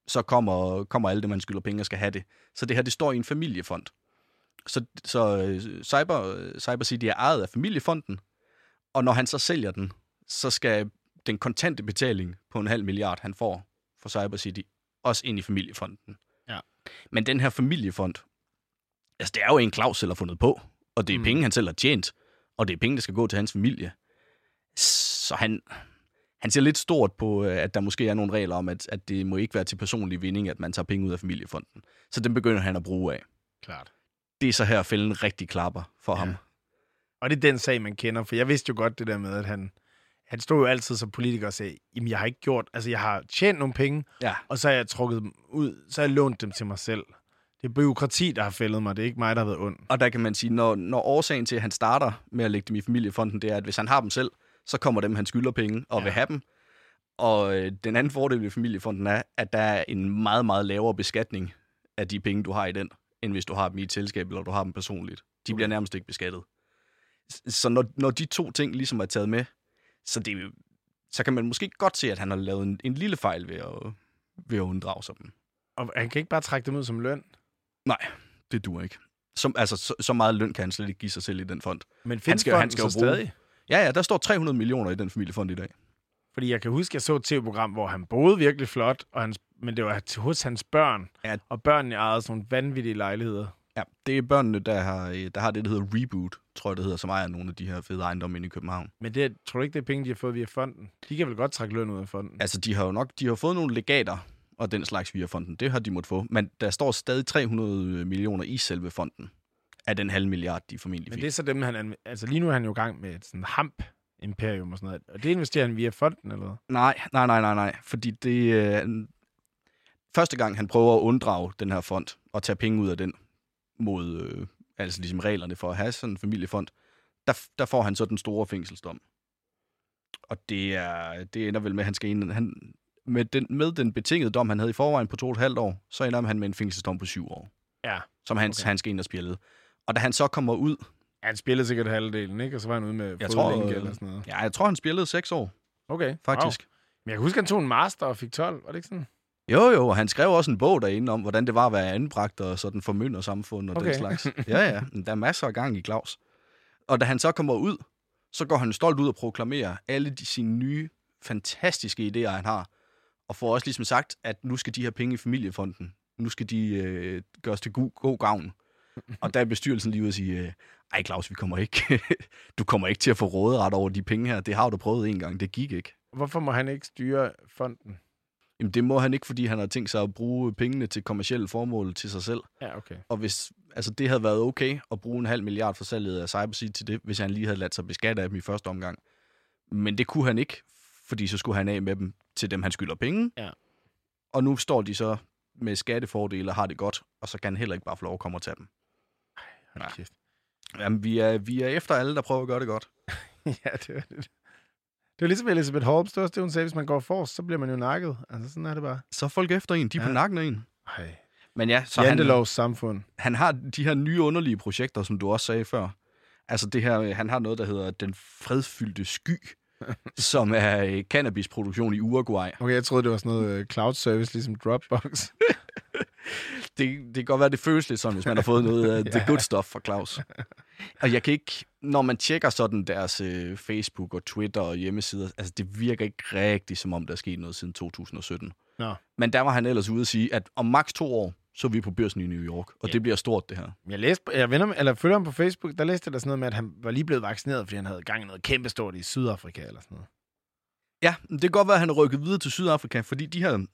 så kommer, kommer alle dem, man skylder penge og skal have det. Så det her, det står i en familiefond. Så, så øh, Cyber, øh, Cyber City er ejet af familiefonden, og når han så sælger den, så skal den kontante betaling på en halv milliard, han får for Cyber City, også ind i familiefonden. Ja. Men den her familiefond, altså det er jo en Claus selv har fundet på, og det er Mm. mm. penge, han selv har tjent, og det er penge, der skal gå til hans familie. Så han, han ser lidt stort på, øh, at der måske er nogle regler om, at, at det må ikke være til personlig vinding, at man tager penge ud af familiefonden. Så den begynder han at bruge af. Klart. Det er så her, fælden rigtig klapper for Ja. ja. ham. Og det er den sag, man kender, for jeg vidste jo godt det der med, at han, han stod jo altid som politiker og sagde, jamen jeg har ikke gjort, altså jeg har tjent nogle penge, Ja. og så har jeg trukket dem ud, så har jeg lånt dem til mig selv. Det er byråkrati, der har fældet mig, det er ikke mig, der har været ond. Og der kan man sige, når, når årsagen til, at han starter med at lægge dem i familiefonden, det er, at hvis han har dem selv, så kommer dem, han skylder penge og Ja. vil have dem. Og øh, den anden fordel ved familiefonden er, at der er en meget, meget lavere beskatning af de penge, du har i den, end hvis du har dem i et selskab, eller du har dem personligt. De Okay. bliver nærmest ikke beskattet. Så når, når de to ting ligesom er taget med, så, det, så kan man måske godt se, at han har lavet en, en lille fejl ved at, ved at unddrage sig dem. Og han kan ikke bare trække dem ud som løn. Det duer ikke. Som, altså, så, så meget løn kan han slet ikke give sig selv i den fond. Men findes skal- han skal jo bruge- stadig? Ja, ja, der står 300 millioner i den familiefond i dag. Fordi jeg kan huske, jeg så et tv-program, hvor han boede virkelig flot, og hans, men det var til- hos hans børn. Ja. Og børnene ejede sådan nogle vanvittige lejligheder. Ja, det er børnene, der har, øh, der har det, der hedder Reboot, tror jeg, det hedder, som ejer nogle af de her fede ejendomme inde i København. Men det, tror du ikke, det er penge, de har fået via fonden? De kan vel godt trække løn ud af fonden? Altså, de har jo nok de har fået nogle legater og den slags via fonden. Det har de måttet få. Men der står stadig 300 millioner i selve fonden af den halve milliard, de formentlig Men fik. det er så dem, han... Altså lige nu er han jo i gang med et sådan hamp imperium og sådan noget. Og det investerer han via fonden, eller hvad? Nej, nej, nej, nej, nej. Fordi det øh, første gang, han prøver at unddrage den her fond og tage penge ud af den mod øh, altså ligesom reglerne for at have sådan en familiefond, der, der får han så den store fængselsdom. Og det, er, det ender vel med, at han skal ind, han, med, den, med den betingede dom, han havde i forvejen på to og et halvt år, så ender han med en fængselsdom på syv år, Ja. som han, okay. han skal ind og spille. Og da han så kommer ud, Han spillede sikkert halvdelen, ikke? Og så var han ude med Jeg tror, øh, eller sådan noget. ja, jeg tror, han spillede seks år, Okay, faktisk. Wow. Men jeg kan huske, han tog en master og fik 12. Var det ikke sådan? Jo, jo, og han skrev også en bog derinde om, hvordan det var at være anbragt og sådan formynder samfund og okay. Den slags. Ja, ja, der er masser af gang i Claus. Og da han så kommer ud, så går han stolt ud og proklamerer alle de sine nye, fantastiske idéer, han har. Og får også ligesom sagt, at nu skal de her penge i familiefonden, nu skal de øh, gøres til god, god gavn. Og der er bestyrelsen lige ude og sige, øh, ej Claus, vi kommer ikke, du kommer ikke til at få råderet over de penge her. Det har du prøvet en gang, det gik ikke. Hvorfor må han ikke styre fonden? Jamen det må han ikke, fordi han har tænkt sig at bruge pengene til kommersielle formål til sig selv. Ja, okay. Og hvis altså det havde været okay at bruge en halv milliard for salget af Cyberseed til det, hvis han lige havde ladt sig beskatte af dem i første omgang. Men det kunne han ikke, fordi så skulle han af med dem til dem, han skylder penge. Ja. Og nu står de så med skattefordele og har det godt, og så kan han heller ikke bare få lov at komme og tage dem. Hold kæft. Jamen, vi er, vi er efter alle, der prøver at gøre det godt. ja, det var det. Det var ligesom Elisabeth Holmes, det var også det, hun sagde, hvis man går forrest, så bliver man jo nakket. Altså, sådan er det bare. Så er folk efter en, de er på Ja. nakken af en. Ej. Men ja, så han, Jantelovs samfund. han har de her nye underlige projekter, som du også sagde før. Altså det her, han har noget, der hedder Den Fredfyldte Sky, som er øh, cannabisproduktion i Uruguay. Okay, jeg troede, det var sådan noget øh, cloud service, ligesom Dropbox. Det, det kan godt være, det føles lidt sådan, hvis man har fået noget af the good stuff fra Claus. Og jeg kan ikke, når man tjekker sådan deres øh, Facebook og Twitter og hjemmesider, altså det virker ikke rigtigt, som om der er sket noget siden 2017. Nå. Men der var han ellers ude at sige, at om maks to år, så er vi på børsen i New York, og Ja. det bliver stort, det her. Jeg, læste, jeg venner, eller følger ham på Facebook, der læste jeg der sådan noget med, at han var lige blevet vaccineret, fordi han havde gang i noget kæmpestort i Sydafrika eller sådan noget. Ja, det kan godt være, at han er rykket videre til Sydafrika, fordi de her,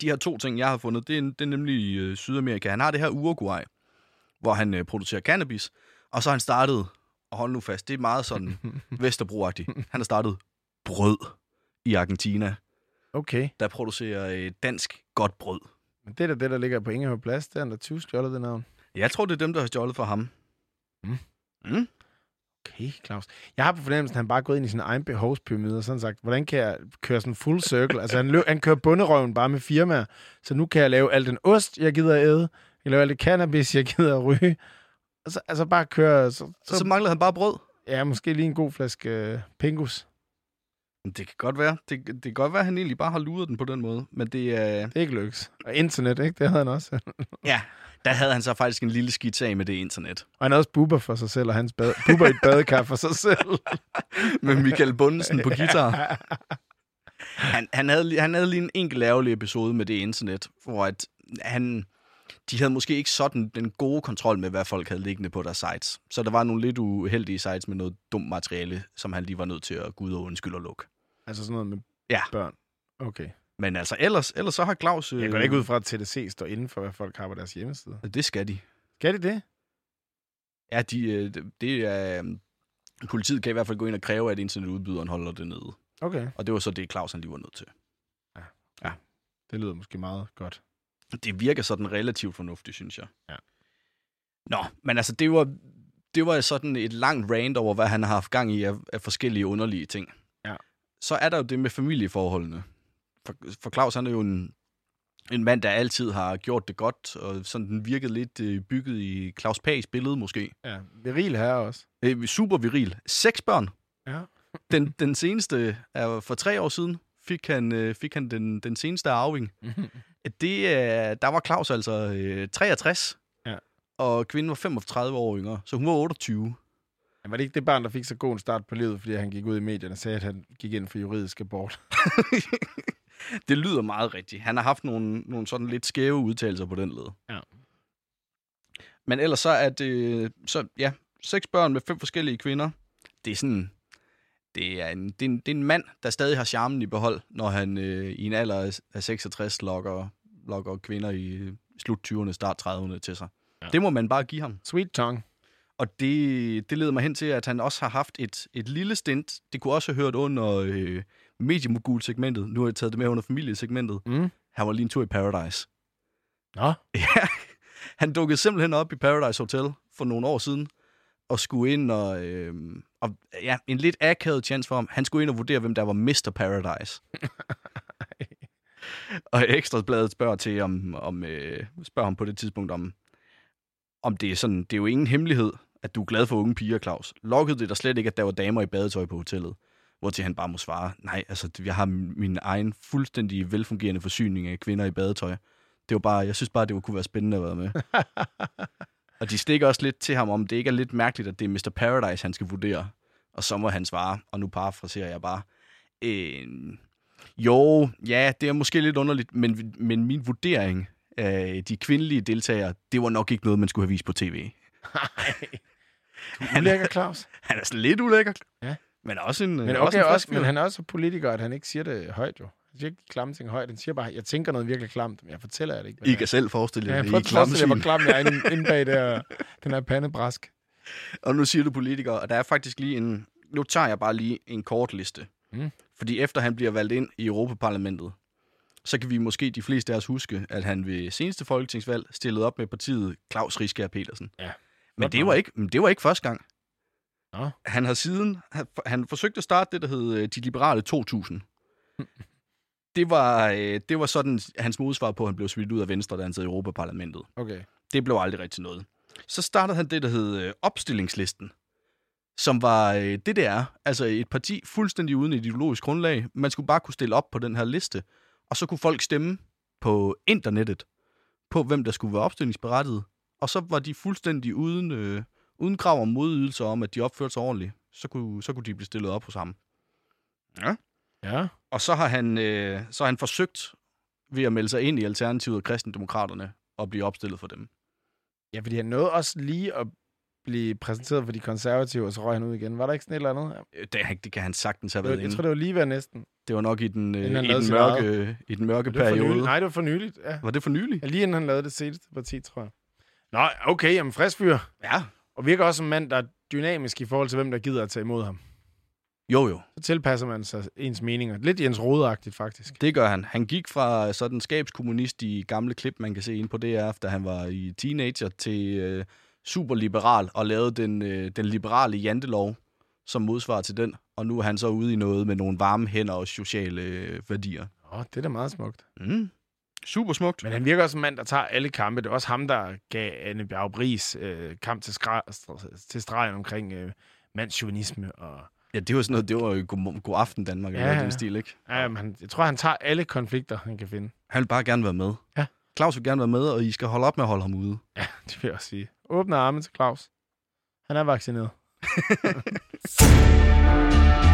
de her to ting, jeg har fundet, det er, det er nemlig øh, Sydamerika. Han har det her Uruguay, hvor han øh, producerer cannabis, og så har han startet, og hold nu fast, det er meget sådan Vesterbro-agtigt. Han har startet brød i Argentina, Okay, der producerer øh, dansk godt brød. men det er da det, der ligger på Ingehav Plads. Det er han da 20 stjålet det navn. Jeg tror, det er dem, der har stjålet fra ham. Mm. Mm. Okay, Claus. Jeg har på fornemmelsen, at han bare er gået ind i sin egen behovspyramide og sådan sagt, hvordan kan jeg køre sådan full circle? Altså, han, løb, han kører bunderøven bare med firmaer, så nu kan jeg lave al den ost, jeg gider at æde. Jeg kan lave alt det cannabis, jeg gider at ryge. Og så, altså bare køre... Så, Så, så, manglede han bare brød. ja, måske lige en god flaske øh, pingus. Det kan godt være. Det, det kan godt være, at han egentlig bare har luret den på den måde. Men det er... Det er ikke lykkes. Og internet, ikke? Det havde han også. Ja, der havde han så faktisk en lille skidt sag med det internet. Og han havde også buber for sig selv, og hans bad, buber i et badekar for sig selv. Med Michael Bundesen på guitar. Han, han, havde, han havde lige en enkelt ærgerlig episode med det internet, hvor at han, de havde måske ikke sådan den gode kontrol med, hvad folk havde liggende på deres sites. Så der var nogle lidt uheldige sites med noget dumt materiale, som han lige var nødt til at gå ud og undskylde og lukke. altså sådan noget med Ja. børn. Okay. Men altså, ellers, ellers så har Claus... Øh, Jeg går da ikke ud fra, at TDC står inden for, hvad folk har på deres hjemmeside. Det skal de. Skal de det? Ja, de, øh, det- er... Øh, politiet kan i hvert fald gå ind og kræve, at internetudbyderen holder det nede. Okay. Og det var så det, Claus han lige var nødt til. Det lyder måske meget godt. Det virker sådan relativt fornuftigt, synes jeg. Ja. Nå, men altså, det var, det var sådan et langt rant over, hvad han har haft gang i af, af forskellige underlige ting. Ja. Så er der jo det med familieforholdene. For, for Claus, han er jo en, en mand, der altid har gjort det godt, og sådan den virkede lidt øh, bygget i Claus Pags billede måske. Ja, viril her også. Øh, super viril. Seks børn. Ja. Den, den seneste er for tre år siden, fik han, øh, fik han den, den seneste arving. Det, øh, der var Claus altså øh, 63, Ja. og kvinden var 35 år yngre, så hun var 28. Men var det ikke det barn, der fik så god en start på livet, fordi han gik ud i medierne og sagde, at han gik ind for juridisk abort? det lyder meget rigtigt. Han har haft nogle, nogle sådan lidt skæve udtalelser på den led. Ja. Men ellers så er det, så, ja, seks børn med fem forskellige kvinder. Det er sådan, det er en, det er en, det er en mand, der stadig har charmen i behold, når han øh, i en alder af- af 66 lokker, lokker kvinder i slut 20'erne, start 30'erne til sig. Ja. Det må man bare give ham. Sweet tongue. Og det, det leder mig hen til, at han også har haft et, et lille stint. Det kunne også have hørt under øh, mediemogul-segmentet. Nu har jeg taget det med under familiesegmentet. Mm. Han var lige en tur i Paradise. Nå, Ja, han dukkede simpelthen op i Paradise Hotel for nogle år siden, og skulle ind og, øh, og ja, en lidt akavet chance for ham. Han skulle ind og vurdere, hvem der var Mr. Paradise. og Ekstrabladet spørger til, om, om øh, spørger ham på det tidspunkt, om, om det er sådan, det er jo ingen hemmelighed, at du er glad for unge piger, Claus. Lokkede det der slet ikke, at der var damer i badetøj på hotellet? Hvortil han bare må svare, nej, altså, jeg har min egen fuldstændig velfungerende forsyning af kvinder i badetøj. Det var bare, jeg synes bare, det kunne være spændende at være med. og de stikker også lidt til ham, om det ikke er lidt mærkeligt, at det er Mr. Paradise, han skal vurdere. Og så må han svare, og nu parafraserer jeg bare. Øh, jo, ja, det er måske lidt underligt, men, men min vurdering af de kvindelige deltagere, det var nok ikke noget, man skulle have vist på tv. du lækker, Claus. Han er sådan lidt ulækker. Ja. Men også en, Men også okay, en også, frisk fyr. men han er også så politiker, at han ikke siger det højt, jo. Han siger ikke klamme ting højt. Han siger bare, jeg tænker noget virkelig klamt, men jeg fortæller jer det ikke. I kan selv forestille jer Ja, det. I at forestille jer, hvor klam jeg er inde, inde bag der, den her pandebræsk. Og nu siger du politiker, og der er faktisk lige en... Nu tager jeg bare lige en kort liste. Mm. Fordi efter han bliver valgt ind i Europaparlamentet, så kan vi måske de fleste af os huske, at han ved seneste folketingsvalg stillede op med partiet Claus Riskær Petersen. Ja. Men det var, ikke, men det var ikke første gang. Nå. Han har siden... Han, han forsøgte at starte det, der hed øh, De Liberale 2000. Det var, øh, det var sådan hans modsvar på, at han blev smidt ud af Venstre, da han sad i Europaparlamentet. Okay. Det blev aldrig rigtig noget. Så startede han det, der hed øh, opstillingslisten, som var øh, det, det er. Altså et parti fuldstændig uden et ideologisk grundlag. Man skulle bare kunne stille op på den her liste, og så kunne folk stemme på internettet på, hvem der skulle være opstillingsberettiget. Og så var de fuldstændig uden, øh, uden krav om modydelser om, at de opførte sig ordentligt. Så kunne, så kunne de blive stillet op hos ham. Ja. Ja. Og så har han, øh, så har han forsøgt ved at melde sig ind i Alternativet og Kristendemokraterne og blive opstillet for dem. Ja, fordi han nåede også lige at blive præsenteret for de konservative, og så røg han ud igen. Var der ikke sådan et eller andet? Øh, Det, det kan han sagtens have Jeg, været jeg tror, det var lige ved næsten. Det var nok i den, øh, i den mørke, i den mørke periode. nyligt. Nej, det var for nyligt. Ja. Var det for nylig? Ja, Lige inden han lavede det seneste parti, tror jeg. Nå, okay, jamen frisk fyr. Ja. Og virker også som en mand, der er dynamisk i forhold til, hvem der gider at tage imod ham. Jo, jo. Så tilpasser man sig ens meninger. Lidt Jens Rode-agtigt, faktisk. Det gør han. Han gik fra sådan skabskommunist i gamle klip, man kan se ind på DR, da han var i teenager, til øh, superliberal og lavede den, øh, den liberale jantelov som modsvar til den. Og nu er han så ude i noget med nogle varme hænder og sociale øh, værdier. Åh, det er da meget smukt. Mm. Super smukt. Men han virker også som en mand, der tager alle kampe. Det er også ham, der gav Anne Bjerg Bris øh, kamp til, skra- til stregen omkring øh, mandschauvinisme. Og, Ja, det var sådan noget, det var jo god, god aften Danmark, eller Ja, ja. den stil, ikke? ja, han, jeg tror, han tager alle konflikter, han kan finde. Han vil bare gerne være med. Ja. Claus vil gerne være med, og I skal holde op med at holde ham ude. Ja, det vil jeg også sige. Åbne arme til Claus. Han er vaccineret.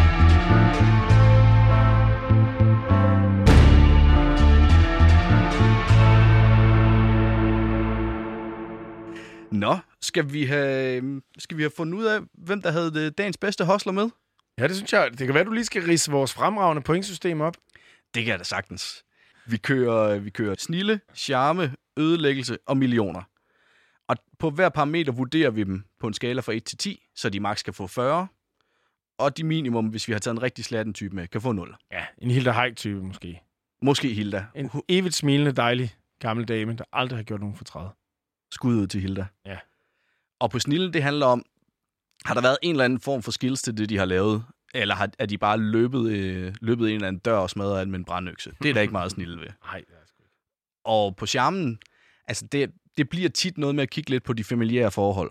Nå, skal vi have, skal vi have fundet ud af, hvem der havde det, dagens bedste hostler med? Ja, det synes jeg. Det kan være, du lige skal rise vores fremragende pointsystem op. Det kan jeg da sagtens. Vi kører, vi kører snille, charme, ødelæggelse og millioner. Og på hver parameter vurderer vi dem på en skala fra 1 til 10, så de max kan få 40. Og de minimum, hvis vi har taget en rigtig slatten type med, kan få 0. Ja, en Hilda Haik-type måske. Måske Hilda. En evigt smilende, dejlig gammel dame, der aldrig har gjort nogen fortræd. Skud ud til Hilda. Ja. Og på snille, det handler om, har der været en eller anden form for skills til det, de har lavet? Eller har, er de bare løbet, øh, løbet en eller anden dør og smadret alt med en brandøkse? Det er der ikke meget snille ved. Nej, det er sgu ikke. Og på charmen, altså det, det bliver tit noget med at kigge lidt på de familiære forhold.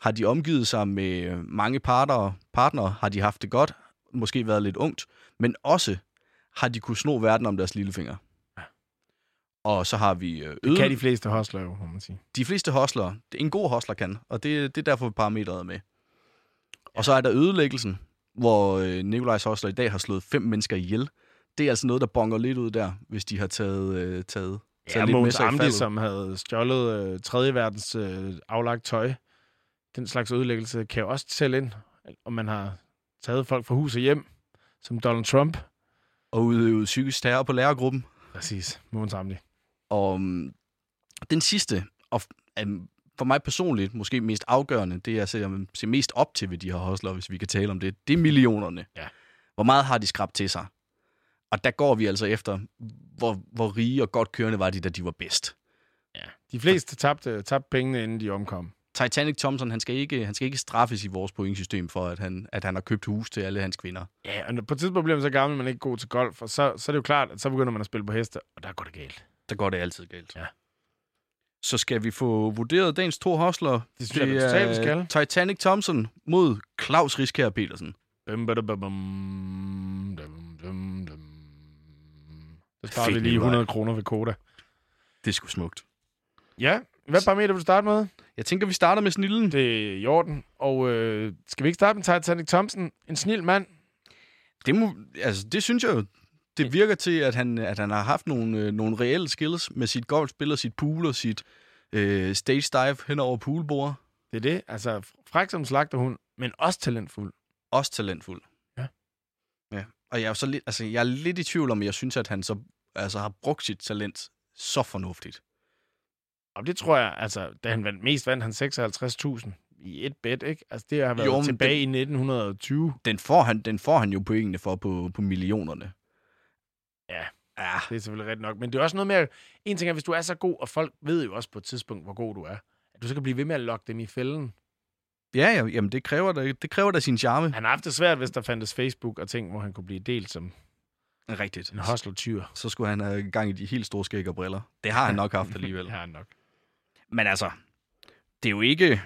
Har de omgivet sig med mange parter, partnere? Har de haft det godt? Måske været lidt ungt? Men også, har de kunne sno verden om deres lillefinger? Og så har vi øh, Det kan de fleste hostler jo, må man sige. de fleste hostler, en god hostler kan, og det, det er derfor parametret er med. Og så er der ødelæggelsen, hvor øh, Nikolajs Hostler i dag har slået fem mennesker ihjel. Det er altså noget, der bonger lidt ud der, hvis de har taget, øh, taget, Ja, Mogens Amdi, som havde stjålet øh, tredje verdens øh, aflagt tøj. Den slags ødelæggelse kan jo også tælle ind, om man har taget folk fra hus og hjem, som Donald Trump. Og udøvet psykisk terror på lærergruppen. Præcis, Mogens Amdi. Og um, den sidste, og for mig personligt måske mest afgørende, det jeg ser, ser mest op til ved de her hostler, hvis vi kan tale om det, det er millionerne. Ja. Hvor meget har de skrabt til sig? Og der går vi altså efter, hvor, hvor rige og godt kørende var de, da de var bedst. Ja. De fleste tabte, tabte pengene, inden de omkom. Titanic Thompson, han skal ikke, han skal ikke straffes i vores pointsystem for, at han, at han har købt hus til alle hans kvinder. Ja, og på et tidspunkt bliver man så gammel, at man ikke er god til golf, og så, så er det jo klart, at så begynder man at spille på heste, og der går det galt. Der går det altid galt. Ja. Så skal vi få vurderet dagens to hostler. Det synes jeg, er totalt, vi skal. Titanic Thompson mod Claus Riskær Petersen. Bum, bada, bum, dum, dum, dum. Så Fedt, vi lige Nikolaj. 100 kroner ved koda. Det er sgu smukt. Ja, hvad parameter vil du starte med? Jeg tænker, vi starter med snillen. Det er i orden. Og øh, skal vi ikke starte med Titanic Thompson? En snil mand. Det, må, altså, det synes jeg jo, det virker til, at han, at han har haft nogle, øh, nogle reelle skills med sit golfspil og sit pool og sit øh, stage dive hen over poolbord. Det er det. Altså, fræk som slagterhund, men også talentfuld. Også talentfuld. Ja. Ja. Og jeg er, så lidt, altså, jeg er lidt i tvivl om, jeg synes, at han så altså, har brugt sit talent så fornuftigt. Og det tror jeg, altså, da han vandt mest, vandt han 56.000 i et bet, ikke? Altså, det har været Jo, tilbage i 1920. Den får han, den får han jo pointene for på, på millionerne. Ja. Ja, Det er selvfølgelig rigtigt nok. Men det er også noget med, en ting er, hvis du er så god, og folk ved jo også på et tidspunkt, hvor god du er, at du så kan blive ved med at lokke dem i fælden. ja, ja jamen det kræver da, det kræver da sin charme. Han har haft det svært, hvis der fandtes Facebook og ting, hvor han kunne blive delt som Rigtigt. en hostlertyr. Så skulle han have gang i de helt store skæg og briller. Det har han nok haft alligevel. Det har han nok. Men altså, det er jo ikke...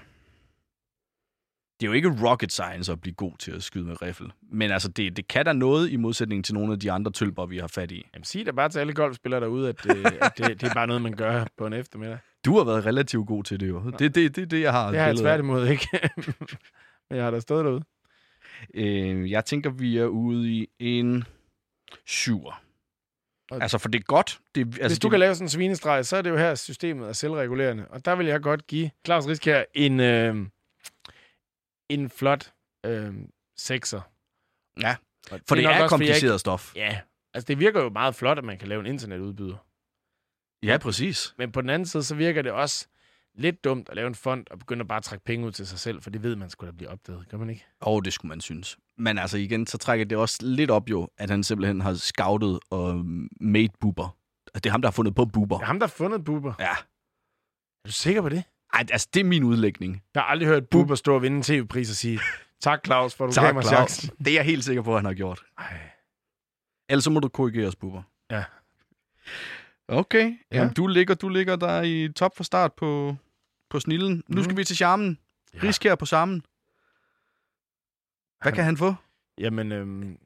Det er jo ikke rocket science at blive god til at skyde med riffel. Men altså, det, det kan da noget i modsætning til nogle af de andre tølper, vi har fat i. Jamen, sig da bare til alle golfspillere derude, at, det, at det, det er bare noget, man gør på en eftermiddag. Du har været relativt god til det jo. Det er det, det, det, jeg har. Det har jeg tværtimod ikke. Men jeg har da stået derude. Øh, jeg tænker, vi er ude i en syver. Og- Altså, for det er godt. Det, altså, Hvis du det, kan lave sådan en svinestreg, så er det jo her, systemet er selvregulerende. Og der vil jeg godt give Claus Risk her en, øh, en flot øh, sekser. Ja, for det, nok er også, jeg kompliceret stof. Ikke, ja, altså det virker jo meget flot, at man kan lave en internetudbyder. Ja, præcis. Men på den anden side, så virker det også lidt dumt at lave en fond og begynde at bare trække penge ud til sig selv, for det ved man skulle da blive opdaget, gør man ikke? Og det skulle man synes. Men altså igen, så trækker det også lidt op jo, at han simpelthen har scoutet og made buber. Det er ham, der har fundet på buber. Det er ham, der har fundet Buber. Ja. Er du sikker på det? Ej, altså, det er min udlægning. Jeg har aldrig hørt Buber stå og vinde en tv-pris og sige, tak Claus, for du Tak, gav mig Claus. chancen. Det er jeg helt sikker på, at han har gjort. Ej. Ellers så må du korrigere os, buber. Ja. Okay. Ja. Jamen, du ligger, du ligger der i top for start på, på snillen. Nu Mhm. skal vi til charmen. Ja. Riskær på sammen. Hvad Han- kan han få? Jamen, øhm,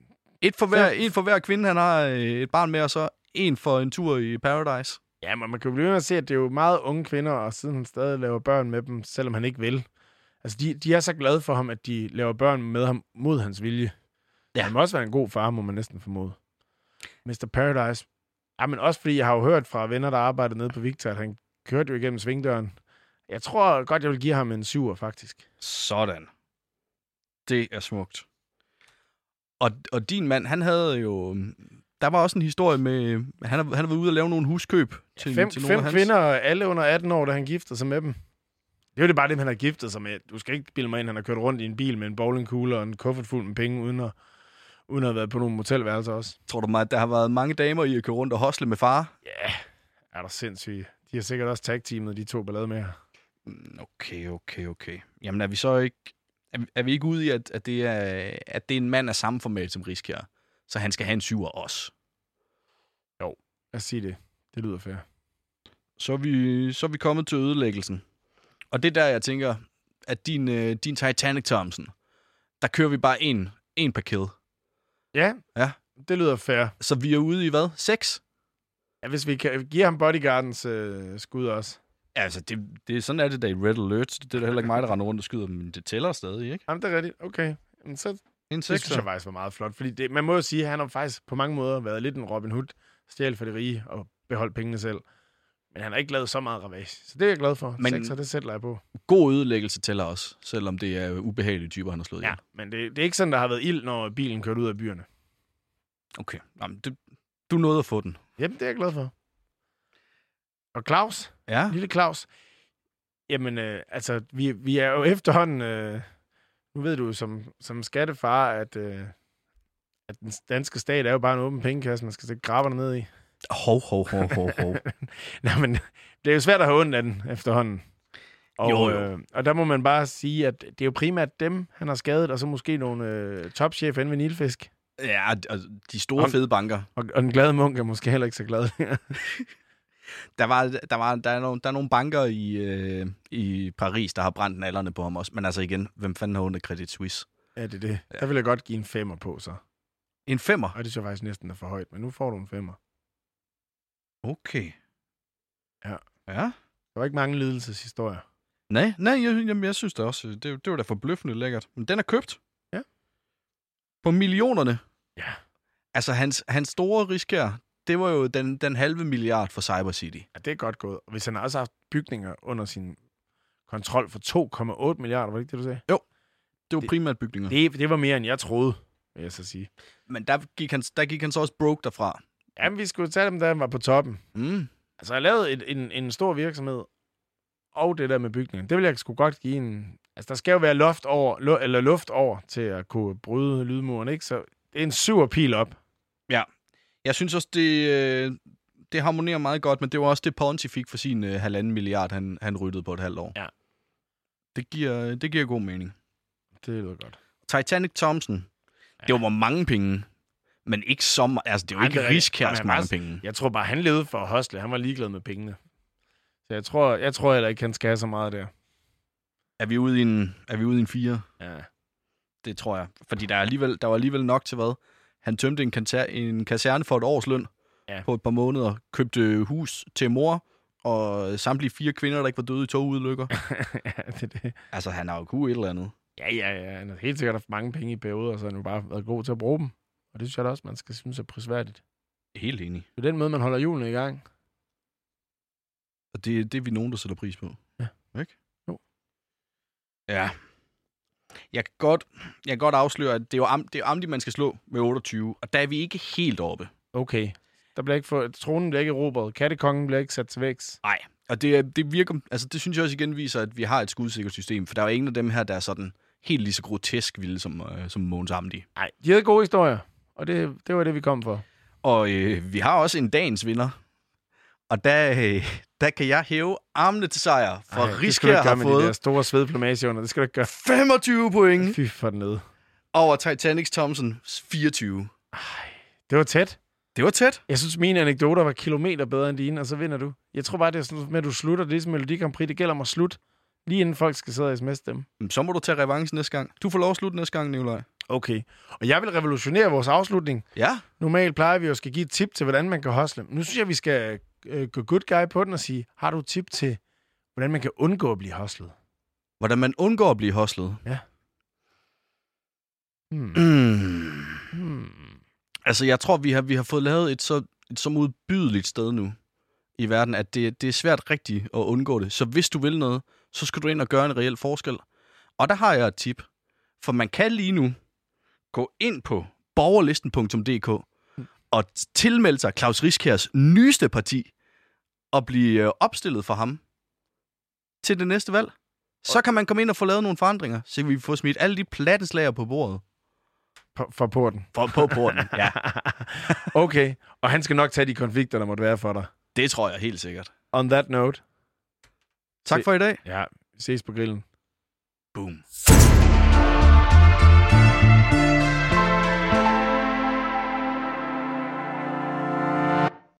Et for, hver, en for hver kvinde, han har øh, et barn med, og så en for en tur i Paradise. Ja, men man kan jo blive ved med at se, at det er jo meget unge kvinder, og siden han stadig laver børn med dem, selvom han ikke vil. Altså, de, de er så glade for ham, at de laver børn med ham mod hans vilje. Ja. Han må også være en god far, må man næsten formode. Mr. Paradise. Ja, men også fordi jeg har jo hørt fra venner, der arbejder nede på Victor, at han kørte jo igennem svingdøren. Jeg tror godt, jeg vil give ham en syver, faktisk. Sådan. Det er smukt. Og, og din mand, han havde jo... Der var også en historie med... Han har, han har været ude og lave nogle huskøb til, Fem, til nogle fem af hans. kvinder, alle under 18 år, da han giftede sig med dem. Det er jo det bare det, han har giftet sig med. Du skal ikke bilde mig ind, han har kørt rundt i en bil med en bowlingkugle og en kuffert fuld med penge, uden at, uden at have været på nogle motelværelser også. Tror du mig, at der har været mange damer i at køre rundt og hosle med far? Ja, er der sindssygt. De har sikkert også tag-teamet, de to ballade med her. Mm, Okay, okay, okay. Jamen er vi så ikke... Er, er vi ikke ude i, at, at, det er, at det er en mand af samme format som Riskjær? Så han skal have en syver også. Lad os sige det. Det lyder fair. Så er vi, så er vi kommet til ødelæggelsen. Og det er der, jeg tænker, at din, øh, din Titanic Thompson, der kører vi bare en, en per kill. Ja, Ja. det lyder fair. Så vi er ude i hvad? 6? Ja, hvis vi kan give ham bodyguardens øh, skud også. Altså, det, det, sådan er det da i Red Alert. Det er da heller ikke mig, der render rundt og skyder dem, men det tæller stadig, ikke? Jamen, det er rigtigt. Okay. Men så, En det synes sekser. jeg faktisk var meget flot. Fordi det, man må jo sige, at han har faktisk på mange måder været lidt en Robin Hood. Stjæl for det rige og beholdt pengene selv. Men han har ikke lavet så meget ravage. Så det er jeg glad for. Men-. Sekser, det sætter jeg på. God ødelæggelse tæller også, selvom det er ubehagelige typer, han har slået Ja, ihjel. men det, det er ikke sådan, der har været ild, når bilen kørte ud af byerne. Okay. Jamen, det, du nåede at få den. Jamen, det er jeg glad for. Og Claus, Ja. lille Claus. Jamen, øh, altså, vi, vi er jo efterhånden... Øh, nu ved du som, som skattefar, at, øh, at den danske stat er jo bare en åben pengekasse, man skal stikke grabberne ned i. Hov, hov, hov, hov, hov. Nej, men det er jo svært at have ondt af den efterhånden. Og, Jo, jo. Øh, og der må man bare sige, at det er jo primært dem, han har skadet, og så måske nogle øh, topchef inde ved Nilfisk. Ja, og de store Om- fede banker. Og, og den glade munk er måske heller ikke så glad. Der, var, der, var, der, er nogle, der er nogle banker i, øh, i Paris, der har brændt nallerne på ham også. Men altså igen, hvem fanden har under Credit Suisse? ja, det er det. Der vil jeg godt give en femmer på, så. En femmer? Og det synes jeg faktisk næsten er for højt, men nu får du en femmer. Okay. Ja. Ja. Der var ikke mange lidelseshistorier. Nej, nej, jeg, jamen, jeg synes det også. Det, det var da forbløffende lækkert. Men den er købt. Ja. På millionerne. Ja. Altså, hans, hans store risk her, det var jo den, den halve milliard for Cyber City. Ja, det er godt gået. Og hvis han har også haft bygninger under sin kontrol for 2,8 milliarder, var det ikke det, du sagde? Det var Det- primært bygninger. Det, det var mere, end jeg troede, vil jeg så sige. Men der gik, han, der gik han så også broke derfra. Jamen, vi skulle tage dem, da han var på toppen. Mm. Altså, jeg lavede et, en, en stor virksomhed, og det der med bygningen, det vil jeg sgu godt give en... Altså, der skal jo være luft over, lu, eller luft over til at kunne bryde lydmuren, ikke? Så det er en syver pil op. Jeg synes også, det, øh, det harmonerer meget godt, men det var også det, Ponzi fik for sin øh, halvanden milliard, han, han ryddede på et halvt år. Ja. Det giver, det giver god mening. Det lyder godt. Titanic Thompson, ja. det var mange penge, men ikke så meget. Altså, det er Ej, ikke riskærsk mange altså, penge. Jeg tror bare, han levede for at hostle. Han var ligeglad med pengene. Så jeg tror, jeg tror heller ikke, han skal have så meget der. Er vi ude i en, er vi ude i en fire? Ja. Det tror jeg. Fordi der, er alligevel, der var alligevel nok til hvad? Han tømte en, kanta- en kaserne for et års løn Ja. på et par måneder, købte hus til mor, og samtlige fire kvinder, der ikke var døde i togulykker. ja, det, er det. altså, han har jo kunne et eller andet. Ja, ja, ja. Han har helt sikkert haft mange penge i perioder, så han har jo bare været god til at bruge dem. Og det synes jeg da også, man skal synes er prisværdigt. Helt enig. Det er den måde, man holder julen i gang. Og det, det er vi nogen, der sætter pris på. Ja. Ikke? Jo. Ja. Jeg kan godt, jeg kan godt afsløre, at det er jo Am, det er Amdi, man skal slå med 28, og der er vi ikke helt oppe. Okay. Der bliver ikke for, tronen bliver ikke erobret. Kattekongen bliver ikke sat til vækst. Nej. Og det, det virker, altså det synes jeg også igen viser, at vi har et skudsikkert system, for der er jo ingen af dem her, der er sådan helt lige så grotesk vilde som, øh, som Mogens Amdi. Nej, de havde gode historier. Og det, det var det, vi kom for. Og øh, vi har også en dagens vinder. Og der, øh, der kan jeg hæve armene til sejr, for Ej, Riskær har med de der fået store under. Det skal du ikke gøre. 25 point Fy for den nede. over Titanic Thompson 24. Det var tæt. Det var tæt. Jeg synes, mine anekdoter var kilometer bedre end dine, og så vinder du. Jeg tror bare, det er sådan med, at du slutter. Det er som Melodi Grand Prix. Det gælder om at slutte, lige inden folk skal sidde og sms dem. Så må du tage revanche næste gang. Du får lov at slutte næste gang, Nikolaj. Okay. Og jeg vil revolutionere vores afslutning. Ja. Normalt plejer vi jo at skal give et tip til, hvordan man kan hostle. Nu synes jeg, vi skal øh, gå good guy på den og sige, har du et tip til, hvordan man kan undgå at blive hostlet? Hvordan man undgår at blive hostlet. Hmm. Mm. Hmm. Altså, jeg tror, vi har, vi har fået lavet et så, et så modbydeligt sted nu i verden, at det, det er svært rigtigt at undgå det. Så hvis du vil noget, så skal du ind og gøre en reel forskel. Og der har jeg et tip. For man kan lige nu gå ind på borgerlisten.dk og tilmelde sig Claus Riskærs nyeste parti og blive øh, opstillet for ham til det næste valg. Så kan man komme ind og få lavet nogle forandringer, så vi få smidt alle de plattenslager på bordet. På, for porten. For, på porten, ja. okay. Og han skal nok tage de konflikter, der måtte være for dig. Det tror jeg helt sikkert. On that note. Tak for i dag. Ja, ses på grillen. Boom.